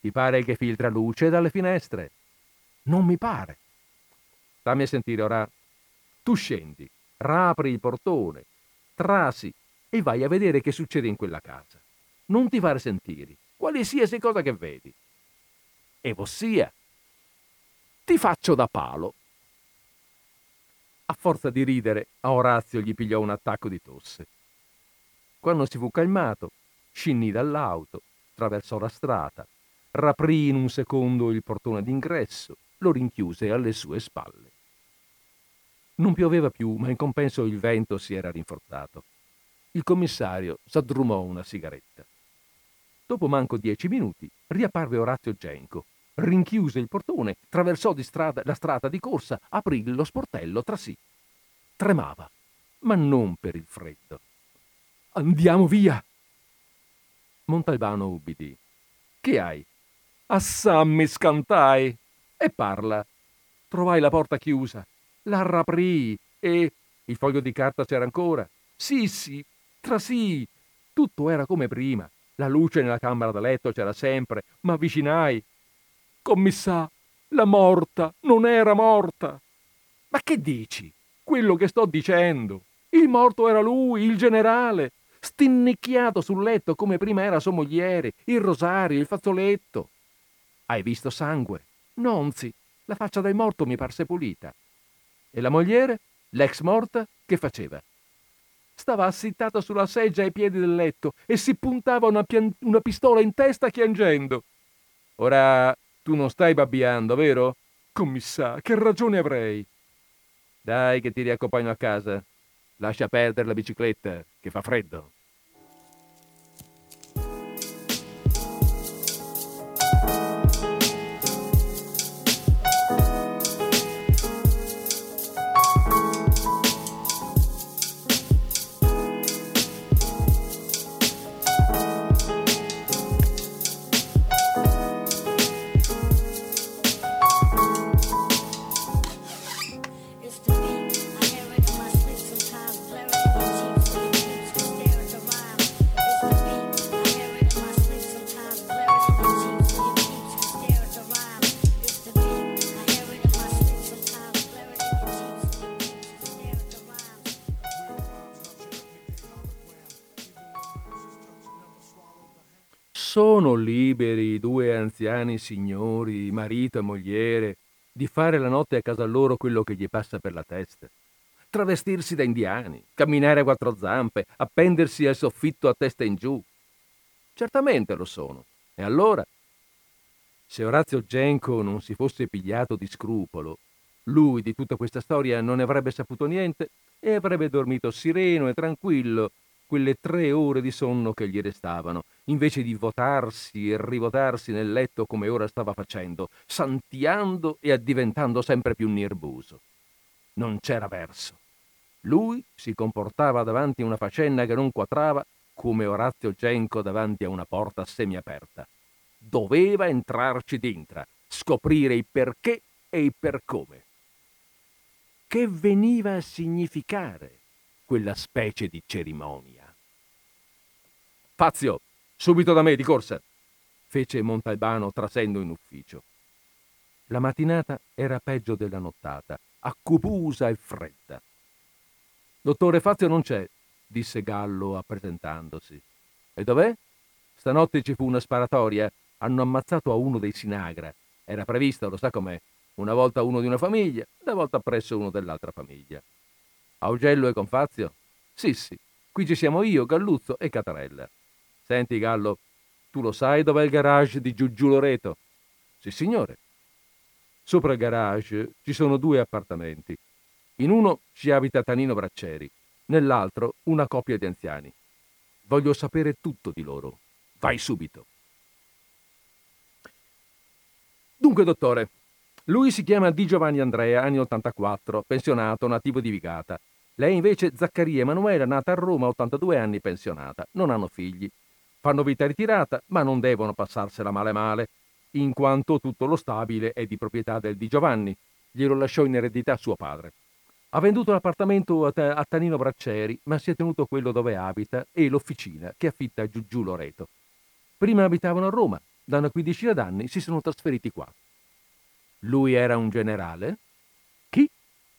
Ti pare che filtra luce dalle finestre? Non mi pare. Dammi a sentire ora. Tu scendi, rapri il portone, trasi e vai a vedere che succede in quella casa. Non ti fare sentire, qualsiasi cosa che vedi. E ossia, ti faccio da palo. A forza di ridere, a Orazio gli pigliò un attacco di tosse. Quando si fu calmato, scinì dall'auto, attraversò la strada, raprì in un secondo il portone d'ingresso, lo rinchiuse alle sue spalle. Non pioveva più, ma in compenso il vento si era rinforzato. Il commissario s'addrumò una sigaretta. Dopo manco dieci minuti riapparve Orazio Genco, rinchiuse il portone, attraversò di strada, la strada di corsa, aprì lo sportello tra sì. Tremava, ma non per il freddo. Andiamo via! Montalbano ubbidì. Che hai? Assam mi scantai! E parla. Trovai la porta chiusa, la raprii e... Il foglio di carta c'era ancora? Sì, sì, tra sì. Tutto era come prima. La luce nella camera da letto c'era sempre, ma avvicinai. Commissà, la morta non era morta. Ma che dici? Quello che sto dicendo. Il morto era lui, il generale, stinnicchiato sul letto come prima era sua mogliere, il rosario, il fazzoletto. Hai visto sangue? Nonzi, la faccia del morto mi parse pulita. E la mogliere, l'ex morta, che faceva? Stava assittata sulla seggia ai piedi del letto e si puntava una, pian- una pistola in testa chiangendo. Ora tu non stai babbiando, vero? Commissà, che ragione avrei? Dai che ti riaccompagno a casa. Lascia perdere la bicicletta, che fa freddo. Anziani signori, marito e mogliere, di fare la notte a casa loro quello che gli passa per la testa. Travestirsi da indiani, camminare a quattro zampe, appendersi al soffitto a testa in giù. Certamente lo sono. E allora? Se Orazio Genco non si fosse pigliato di scrupolo, lui di tutta questa storia non ne avrebbe saputo niente e avrebbe dormito sereno e tranquillo quelle tre ore di sonno che gli restavano, invece di votarsi e rivotarsi nel letto come ora stava facendo, santiando e addiventando sempre più nervoso. Non c'era verso. Lui si comportava davanti a una faccenda che non quatrava come Orazio Genco davanti a una porta semiaperta. Doveva entrarci dentro, scoprire il perché e il per come. Che veniva a significare quella specie di cerimonia? Fazio, subito da me, di corsa, fece Montalbano trasendo in ufficio. La mattinata era peggio della nottata, accupusa e fredda. Dottore Fazio non c'è, disse Gallo appresentandosi. E dov'è? Stanotte ci fu una sparatoria. Hanno ammazzato a uno dei Sinagra. Era previsto, lo sa com'è. Una volta uno di una famiglia, una volta presso uno dell'altra famiglia. Augello e con Fazio? Sì, sì. Qui ci siamo io, Galluzzo e Catarella. Senti, Gallo, tu lo sai dov'è il garage di Giugiù Loreto? Sì, signore. Sopra il garage ci sono due appartamenti. In uno ci abita Tanino Bracceri, nell'altro una coppia di anziani. Voglio sapere tutto di loro. Vai subito. Dunque, dottore, lui si chiama Di Giovanni Andrea, anni 84, pensionato, nativo di Vigata. Lei invece Zaccaria Emanuela, nata a Roma, 82 anni, pensionata. Non hanno figli. Fanno vita ritirata, ma non devono passarsela male male, in quanto tutto lo stabile è di proprietà del Di Giovanni, glielo lasciò in eredità suo padre. Ha venduto l'appartamento a, Tanino Bracceri, ma si è tenuto quello dove abita e l'officina che affitta a Giugiù Loreto. Prima abitavano a Roma, da una quindicina d'anni si sono trasferiti qua. Lui era un generale? Chi?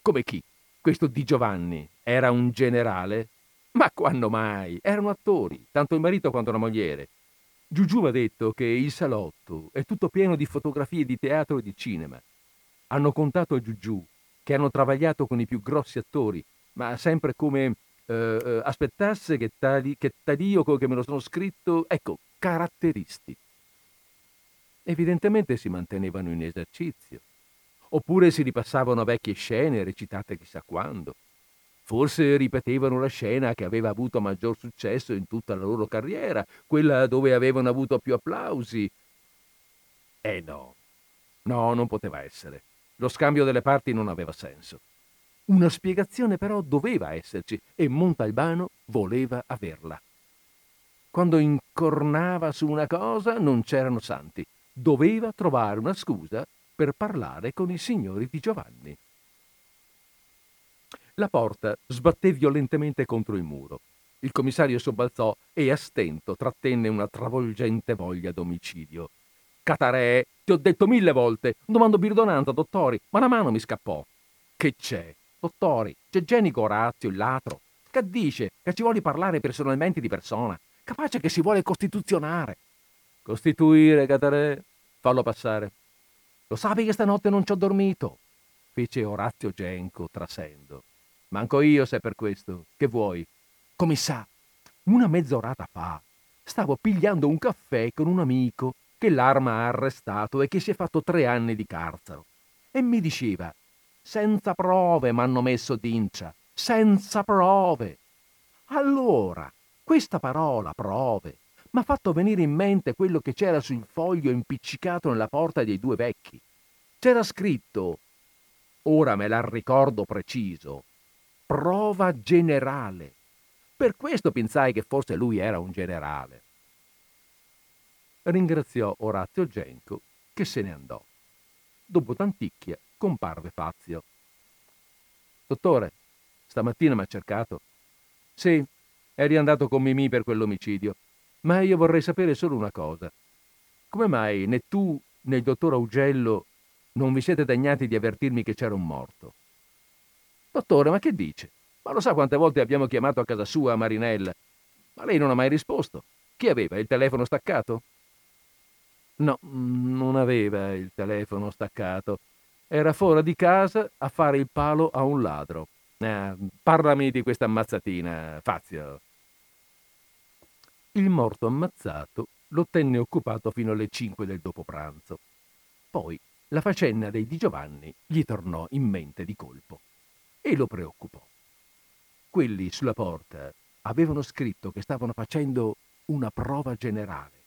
Come chi? Questo Di Giovanni era un generale? Ma quando mai? Erano attori, tanto il marito quanto la moglie. Giugiù mi ha detto che il salotto è tutto pieno di fotografie di teatro e di cinema. Hanno contato a Giugiù che hanno travagliato con i più grossi attori, ma sempre come eh, eh aspettasse che tali, che talio che me lo sono scritto, ecco, caratteristi. Evidentemente si mantenevano in esercizio, oppure si ripassavano vecchie scene recitate chissà quando. Forse ripetevano la scena che aveva avuto maggior successo in tutta la loro carriera, quella dove avevano avuto più applausi. Eh no, no, non poteva essere. Lo scambio delle parti non aveva senso. Una spiegazione però doveva esserci e Montalbano voleva averla. Quando incornava su una cosa non c'erano santi. Doveva trovare una scusa per parlare con i signori di Giovanni. La porta sbatté violentemente contro il muro. Il commissario sobbalzò e a stento trattenne una travolgente voglia d'omicidio. Catarè, ti ho detto mille volte, domando perdonanza, dottori, ma la mano mi scappò. Che c'è? Dottori, c'è Genico Orazio, il ladro, che dice che ci vuole parlare personalmente di persona, capace che si vuole costituzionare. Costituire, Catarè? Fallo passare. Lo sapi che stanotte non ci ho dormito? fece Orazio Genco trasendo. Manco io se per questo. Che vuoi? Come sa, una mezz'orata fa stavo pigliando un caffè con un amico che l'arma ha arrestato e che si è fatto tre anni di carcero. E mi diceva, senza prove m'hanno messo d'incia, senza prove. Allora, questa parola, prove, mi ha fatto venire in mente quello che c'era sul foglio impiccicato nella porta dei due vecchi. C'era scritto, ora me la ricordo preciso, prova generale. Per questo pensai che forse lui era un generale. Ringraziò Orazio Genco che se ne andò. Dopo tanticchia comparve Fazio. Dottore, stamattina mi ha cercato. Sì, eri andato con Mimì per quell'omicidio, ma io vorrei sapere solo una cosa. Come mai né tu né il dottor Augello non vi siete degnati di avvertirmi che c'era un morto? Dottore, ma che dice? Ma lo sa quante volte abbiamo chiamato a casa sua Marinella? Ma lei non ha mai risposto. Chi aveva il telefono staccato? No, non aveva il telefono staccato. Era fuori di casa a fare il palo a un ladro. Eh, parlami di questa ammazzatina, Fazio. Il morto ammazzato lo tenne occupato fino alle cinque del dopopranzo. Poi la faccenda dei Di Giovanni gli tornò in mente di colpo e lo preoccupò. Quelli sulla porta avevano scritto che stavano facendo una prova generale,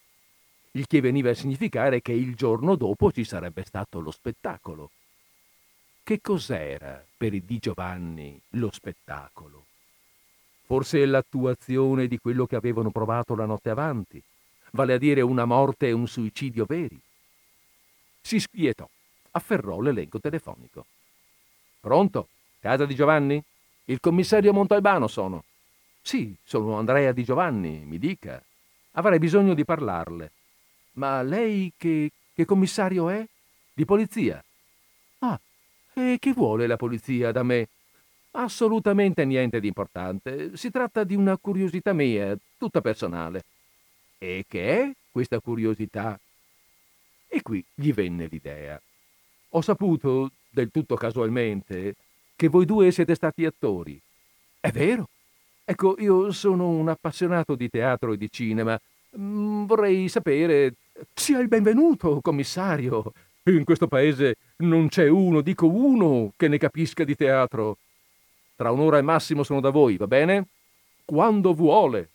il che veniva a significare che il giorno dopo ci sarebbe stato lo spettacolo. Che cos'era per i Di Giovanni lo spettacolo? Forse l'attuazione di quello che avevano provato la notte avanti, vale a dire una morte e un suicidio veri. Si spietò, afferrò l'elenco telefonico. Pronto? Casa di Giovanni? Il commissario Montalbano sono. Sì, sono Andrea Di Giovanni, mi dica. Avrei bisogno di parlarle. Ma lei che, che commissario è? Di polizia. Ah, e che vuole la polizia da me? Assolutamente niente di importante. Si tratta di una curiosità mia, tutta personale. E che è questa curiosità? E qui gli venne l'idea. Ho saputo, del tutto casualmente, che voi due siete stati attori. È vero? Ecco, io sono un appassionato di teatro e di cinema. Mm, vorrei sapere. Sia il benvenuto, commissario. In questo paese non c'è uno, dico uno, che ne capisca di teatro. Tra un'ora e massimo sono da voi, va bene? Quando vuole.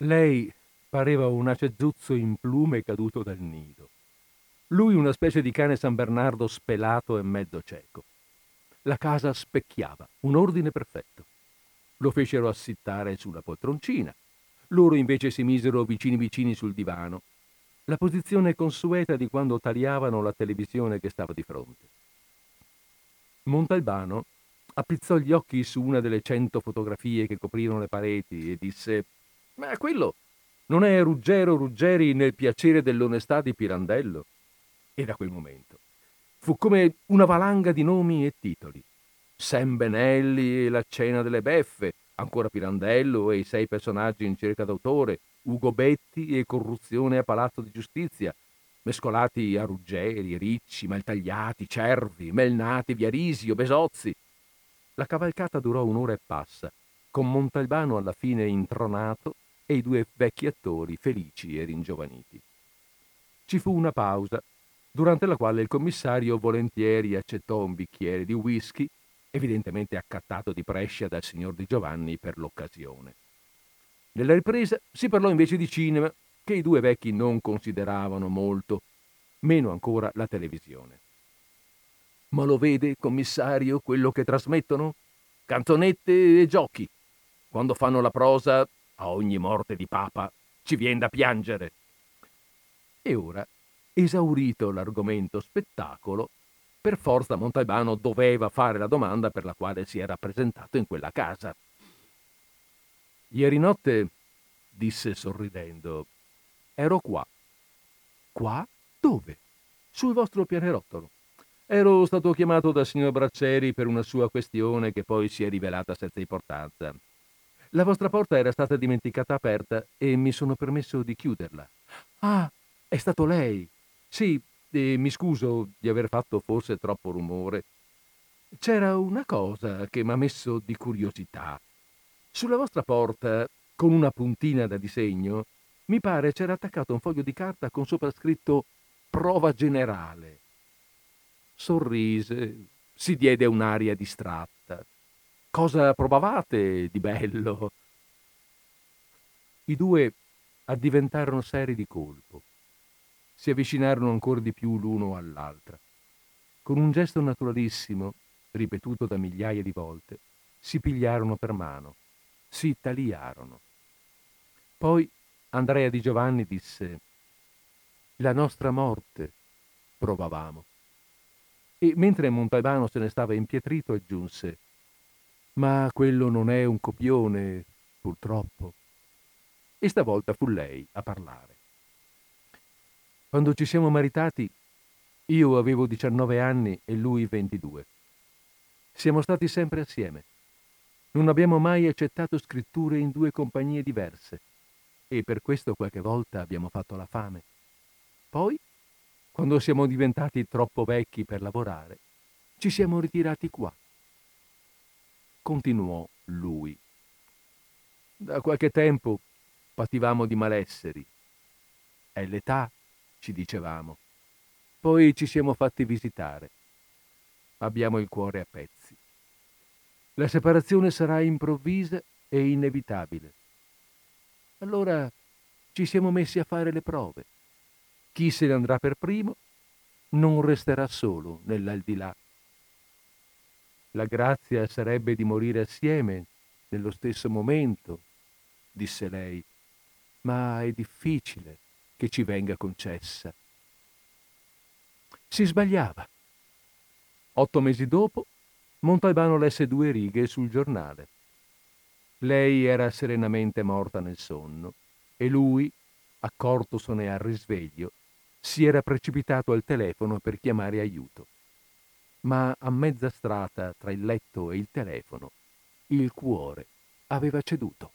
Lei pareva un acezuzzo in plume caduto dal nido. Lui una specie di cane San Bernardo spelato e mezzo cieco. La casa specchiava, un ordine perfetto. Lo fecero assittare sulla poltroncina. Loro invece si misero vicini vicini sul divano, la posizione consueta di quando tagliavano la televisione che stava di fronte. Montalbano appizzò gli occhi su una delle cento fotografie che coprirono le pareti e disse Ma quello non è Ruggero Ruggeri nel piacere dell'onestà di Pirandello? E da quel momento fu come una valanga di nomi e titoli. Sam Benelli e la cena delle beffe, ancora Pirandello e i sei personaggi in cerca d'autore, Ugo Betti e corruzione a Palazzo di Giustizia, mescolati a Ruggeri, Ricci, Maltagliati, Cervi, Melnati, Viarisio, Besozzi, la cavalcata durò un'ora e passa, con Montalbano alla fine intronato e i due vecchi attori felici e ringiovaniti. Ci fu una pausa, durante la quale il commissario volentieri accettò un bicchiere di whisky, evidentemente accattato di Brescia dal signor Di Giovanni per l'occasione. Nella ripresa si parlò invece di cinema, che i due vecchi non consideravano molto, meno ancora la televisione. Ma lo vede, commissario, quello che trasmettono? Canzonette e giochi. Quando fanno la prosa, a ogni morte di papa, ci viene da piangere. E ora, esaurito l'argomento spettacolo, per forza Montalbano doveva fare la domanda per la quale si era presentato in quella casa. Ieri notte, disse sorridendo, ero qua. Qua? Dove? Sul vostro pianerottolo. Ero stato chiamato dal signor Bracceri per una sua questione che poi si è rivelata senza importanza. La vostra porta era stata dimenticata aperta e mi sono permesso di chiuderla. Ah, è stato lei. Sì, e mi scuso di aver fatto forse troppo rumore. C'era una cosa che mi ha messo di curiosità. Sulla vostra porta, con una puntina da disegno, mi pare c'era attaccato un foglio di carta con sopra scritto prova generale sorrise, si diede un'aria distratta. Cosa provavate di bello? I due addiventarono seri di colpo. Si avvicinarono ancora di più l'uno all'altra. Con un gesto naturalissimo, ripetuto da migliaia di volte, si pigliarono per mano, si tagliarono. Poi Andrea di Giovanni disse La nostra morte provavamo. E mentre Montalbano se ne stava impietrito, aggiunse Ma quello non è un copione, purtroppo. E stavolta fu lei a parlare. Quando ci siamo maritati, io avevo 19 anni e lui 22. Siamo stati sempre assieme. Non abbiamo mai accettato scritture in due compagnie diverse e per questo qualche volta abbiamo fatto la fame. Poi quando siamo diventati troppo vecchi per lavorare, ci siamo ritirati qua. Continuò lui. Da qualche tempo pativamo di malesseri. È l'età, ci dicevamo. Poi ci siamo fatti visitare. Abbiamo il cuore a pezzi. La separazione sarà improvvisa e inevitabile. Allora ci siamo messi a fare le prove. Chi se ne andrà per primo non resterà solo nell'aldilà. La grazia sarebbe di morire assieme nello stesso momento, disse lei, ma è difficile che ci venga concessa. Si sbagliava. Otto mesi dopo, Montalbano lesse due righe sul giornale. Lei era serenamente morta nel sonno e lui, accortosene al risveglio, si era precipitato al telefono per chiamare aiuto. Ma a mezza strada tra il letto e il telefono, il cuore aveva ceduto.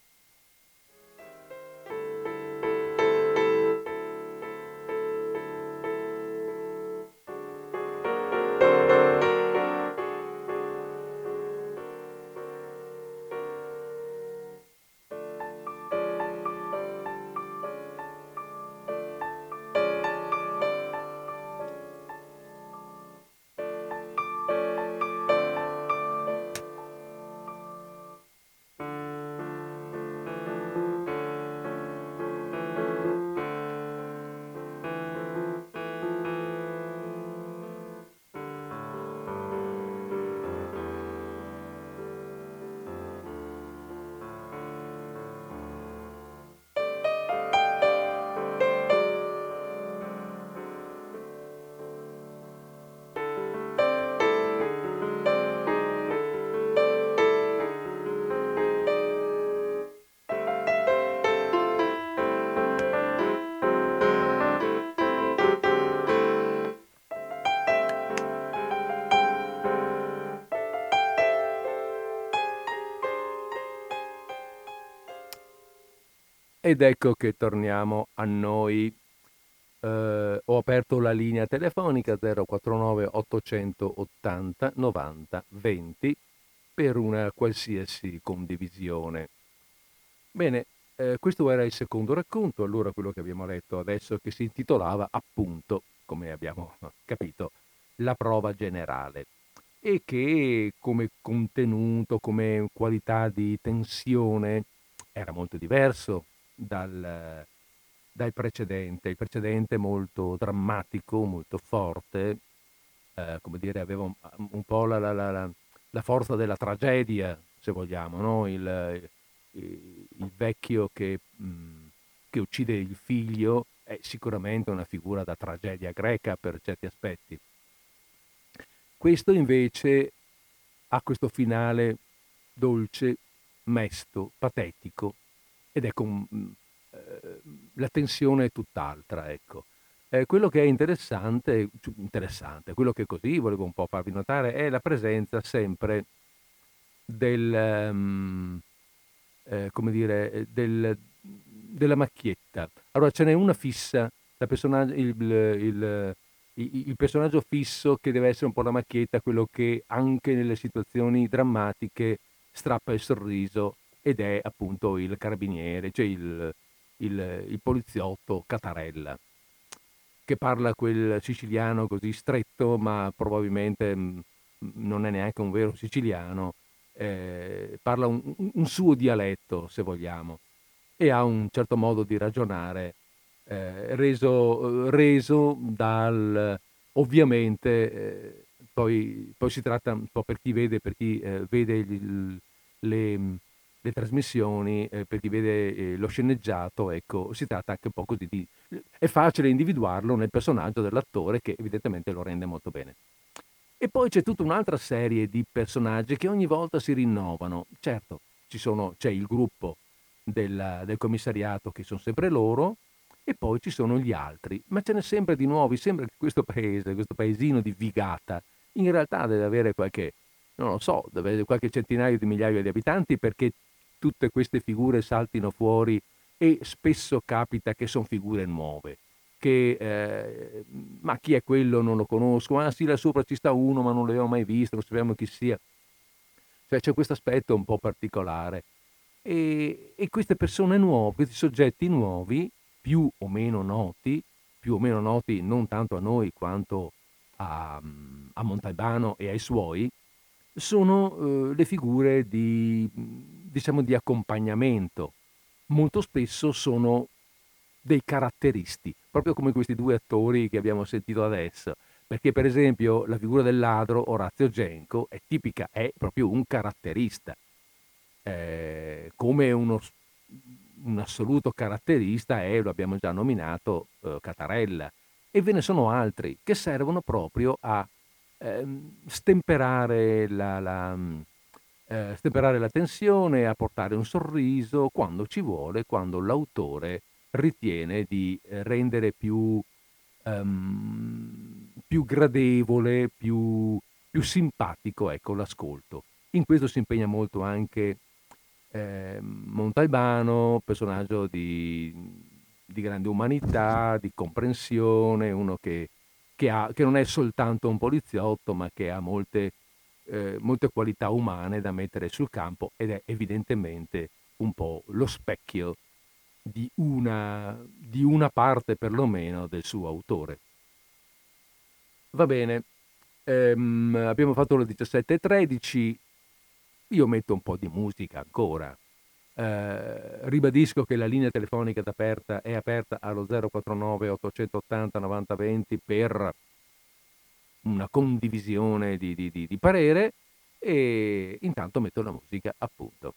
Ed ecco che torniamo a noi. Eh, ho aperto la linea telefonica 049 880 90 20 per una qualsiasi condivisione. Bene, eh, questo era il secondo racconto, allora quello che abbiamo letto adesso che si intitolava appunto, come abbiamo capito, La prova generale e che come contenuto, come qualità di tensione era molto diverso dal, dal precedente. Il precedente molto drammatico, molto forte, eh, come dire, aveva un, un po' la, la, la, la, forza della tragedia, se vogliamo, no? il, il, vecchio che, che uccide il figlio è sicuramente una figura da tragedia greca per certi aspetti. Questo invece ha questo finale dolce, mesto, patetico, ed ecco, eh, la tensione è tutt'altra, ecco. Eh, quello che è interessante, interessante, quello che così volevo un po' farvi notare, è la presenza sempre del, um, eh, come dire, del, della macchietta. Allora ce n'è una fissa, il, il, il, il, personaggio fisso che deve essere un po' la macchietta, quello che anche nelle situazioni drammatiche strappa il sorriso ed è appunto il carabiniere, cioè il, il, il poliziotto Catarella, che parla quel siciliano così stretto, ma probabilmente mm, non è neanche un vero siciliano, eh, parla un, un, suo dialetto, se vogliamo, e ha un certo modo di ragionare eh, reso, reso, dal ovviamente eh, poi, poi, si tratta un po' per chi vede, per chi eh, vede il, le, le trasmissioni, eh, per chi vede eh, lo sceneggiato, ecco, si tratta anche un po' così di... è facile individuarlo nel personaggio dell'attore che evidentemente lo rende molto bene. E poi c'è tutta un'altra serie di personaggi che ogni volta si rinnovano. Certo, sono, c'è il gruppo del, del commissariato che sono sempre loro, e poi ci sono gli altri, ma ce n'è sempre di nuovi, sembra che questo paese, questo paesino di Vigata, in realtà deve avere qualche, non lo so, deve avere qualche centinaio di migliaia di abitanti perché tutte queste figure saltino fuori e spesso capita che sono figure nuove. Che, eh, ma chi è quello? Non lo conosco. Ah sì, là sopra ci sta uno, ma non l'avevo mai visto, non sappiamo chi sia. Cioè c'è questo aspetto un po' particolare. E, e queste persone nuove, questi soggetti nuovi, più o meno noti, più o meno noti non tanto a noi quanto a, a Montalbano e ai suoi, sono eh, le figure di, diciamo, di accompagnamento. Molto spesso sono dei caratteristi, proprio come questi due attori che abbiamo sentito adesso. Perché, per esempio, la figura del ladro, Orazio Genco, è tipica, è proprio un caratterista. Eh, come uno, un assoluto caratterista è, lo abbiamo già nominato, eh, Catarella. E ve ne sono altri che servono proprio a Ehm, stemperare la, la, eh, stemperare la tensione, a portare un sorriso quando ci vuole, quando l'autore ritiene di eh, rendere più, um, più gradevole, più, più simpatico ecco, l'ascolto. In questo si impegna molto anche eh, Montalbano, personaggio di, di, grande umanità, di comprensione, uno che che, ha, che non è soltanto un poliziotto, ma che ha molte, eh, molte qualità umane da mettere sul campo ed è evidentemente un po' lo specchio di una, di una parte perlomeno del suo autore. Va bene, ehm, abbiamo fatto le 17.13, io metto un po' di musica ancora. Eh, ribadisco che la linea telefonica è aperta, è aperta allo 049 880 9020 per una condivisione di, di, di, di parere e intanto metto la musica appunto.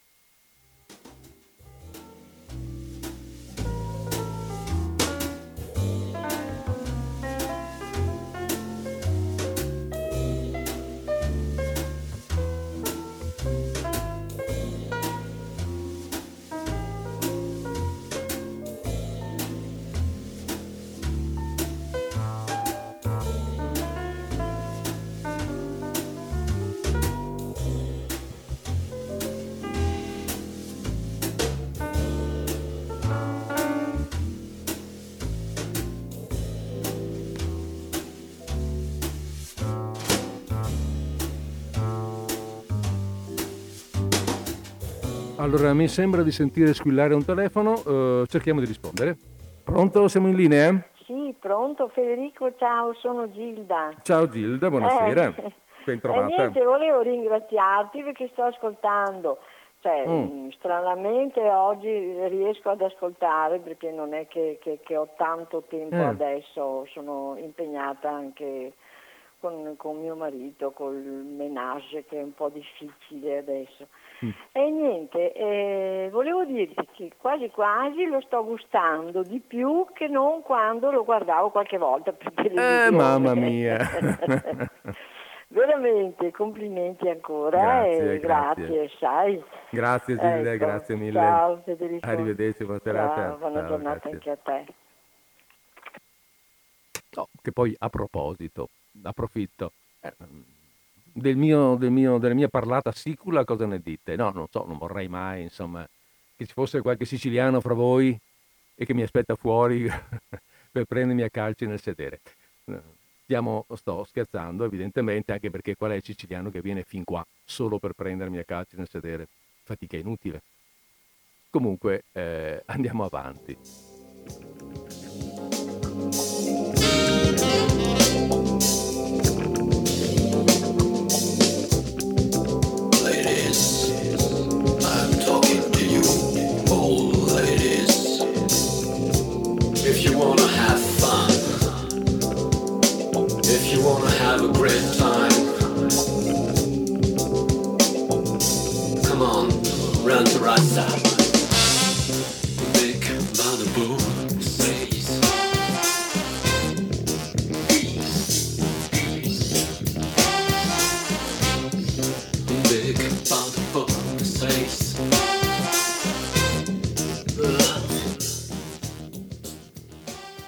Allora, mi sembra di sentire squillare un telefono, uh, cerchiamo di rispondere. Pronto? Siamo in linea? Sì, pronto Federico, ciao, sono Gilda. Ciao Gilda, buonasera. Eh, ben trovata. Eh, niente, volevo ringraziarti perché sto ascoltando. Cioè, mm. stranamente oggi riesco ad ascoltare perché non è che, che, che ho tanto tempo eh. adesso, sono impegnata anche con, con, mio marito, col menage che è un po' difficile adesso. Mm. E niente, eh, volevo dirti che quasi quasi lo sto gustando di più che non quando lo guardavo qualche volta per televisione. Eh, mamma mia! Veramente, complimenti ancora grazie, e grazie, grazie sai. Grazie Gilda, ecco, grazie mille. Ciao Federico. Arrivederci, buona serata. buona ciao, giornata grazie. anche a te. No, che poi a proposito, approfitto. Eh, del mio, del mio, della mia parlata sicula cosa ne dite? No, non so, non vorrei mai, insomma, che ci fosse qualche siciliano fra voi e che mi aspetta fuori per prendermi a calci nel sedere. Stiamo, sto scherzando, evidentemente, anche perché qual è il siciliano che viene fin qua solo per prendermi a calci nel sedere? Fatica inutile. Comunque, eh, andiamo avanti.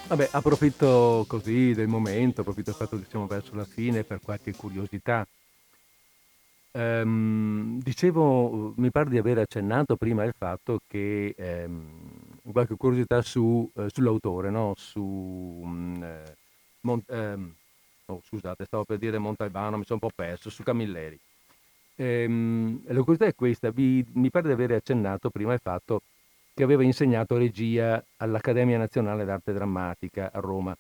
Vabbè, approfitto così del momento, approfitto del fatto che siamo verso la fine per qualche curiosità. Ehm, dicevo, mi pare di aver accennato prima il fatto che ehm, qualche curiosità su, eh, sull'autore, no? su mm, eh, Mont- ehm, oh, scusate, stavo per dire Montalbano, mi sono un po' perso, su Camilleri. Ehm, la curiosità è questa, vi, mi pare di aver accennato prima il fatto che aveva insegnato regia all'Accademia Nazionale d'Arte Drammatica a Roma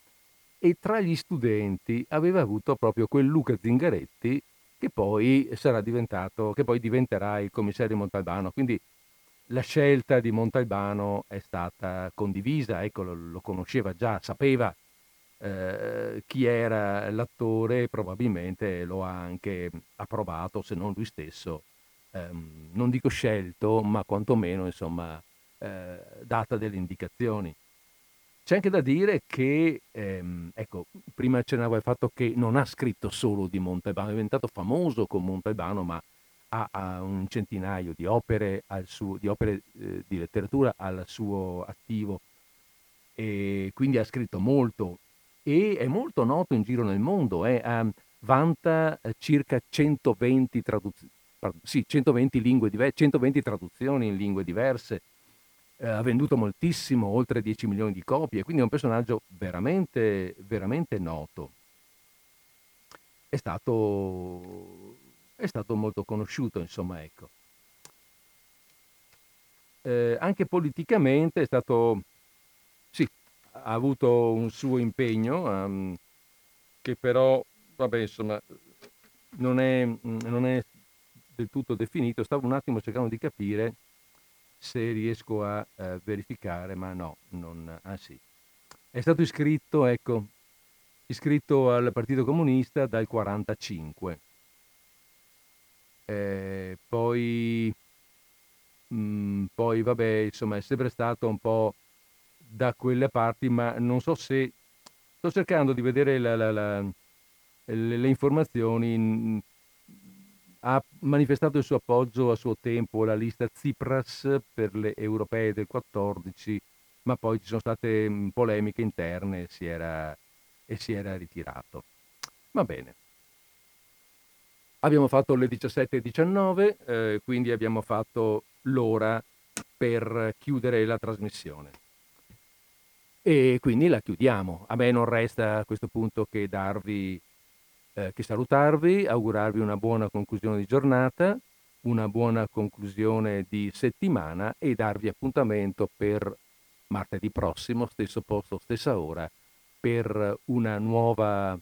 e tra gli studenti aveva avuto proprio quel Luca Zingaretti che poi che poi diventerà il commissario Montalbano. Quindi la scelta di Montalbano è stata condivisa, ecco, lo, lo conosceva già, sapeva eh, chi era l'attore e probabilmente lo ha anche approvato, se non lui stesso, ehm, non dico scelto, ma quantomeno insomma eh, data delle indicazioni. C'è anche da dire che, ehm, ecco, prima accennavo al fatto che non ha scritto solo di Montalbano, è diventato famoso con Montalbano, ma ha, ha un centinaio di opere, suo, di, opere eh, di letteratura al suo attivo. E quindi ha scritto molto. E è molto noto in giro nel mondo, eh, vanta circa 120, traduz- sì, 120, lingue diverse, 120 traduzioni in lingue diverse, eh, ha venduto moltissimo, oltre 10 milioni di copie, quindi è un personaggio veramente, veramente noto. È stato, è stato molto conosciuto, insomma, ecco. Eh, anche politicamente è stato, sì, ha avuto un suo impegno, um, che però, vabbè, insomma, non è, non è del tutto definito. Stavo un attimo cercando di capire se riesco a eh, verificare, ma no, non, ah sì. È stato iscritto, ecco, iscritto al Partito Comunista dal 45. Eh, poi, mh, mm, poi, vabbè, insomma, è sempre stato un po' da quelle parti, ma non so se... Sto cercando di vedere la, la, la, le, le, informazioni ha manifestato il suo appoggio a suo tempo alla lista Tsipras per le europee del 14, ma poi ci sono state polemiche interne e si era, e si era ritirato. Va bene. Abbiamo fatto le 17.19, eh, quindi abbiamo fatto l'ora per chiudere la trasmissione. E quindi la chiudiamo. A me non resta a questo punto che darvi eh, che salutarvi, augurarvi una buona conclusione di giornata una buona conclusione di settimana e darvi appuntamento per martedì prossimo, stesso posto, stessa ora, per una nuova,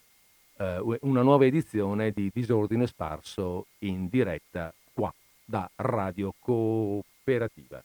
eh, una nuova edizione di Disordine Sparso in diretta qua da Radio Cooperativa.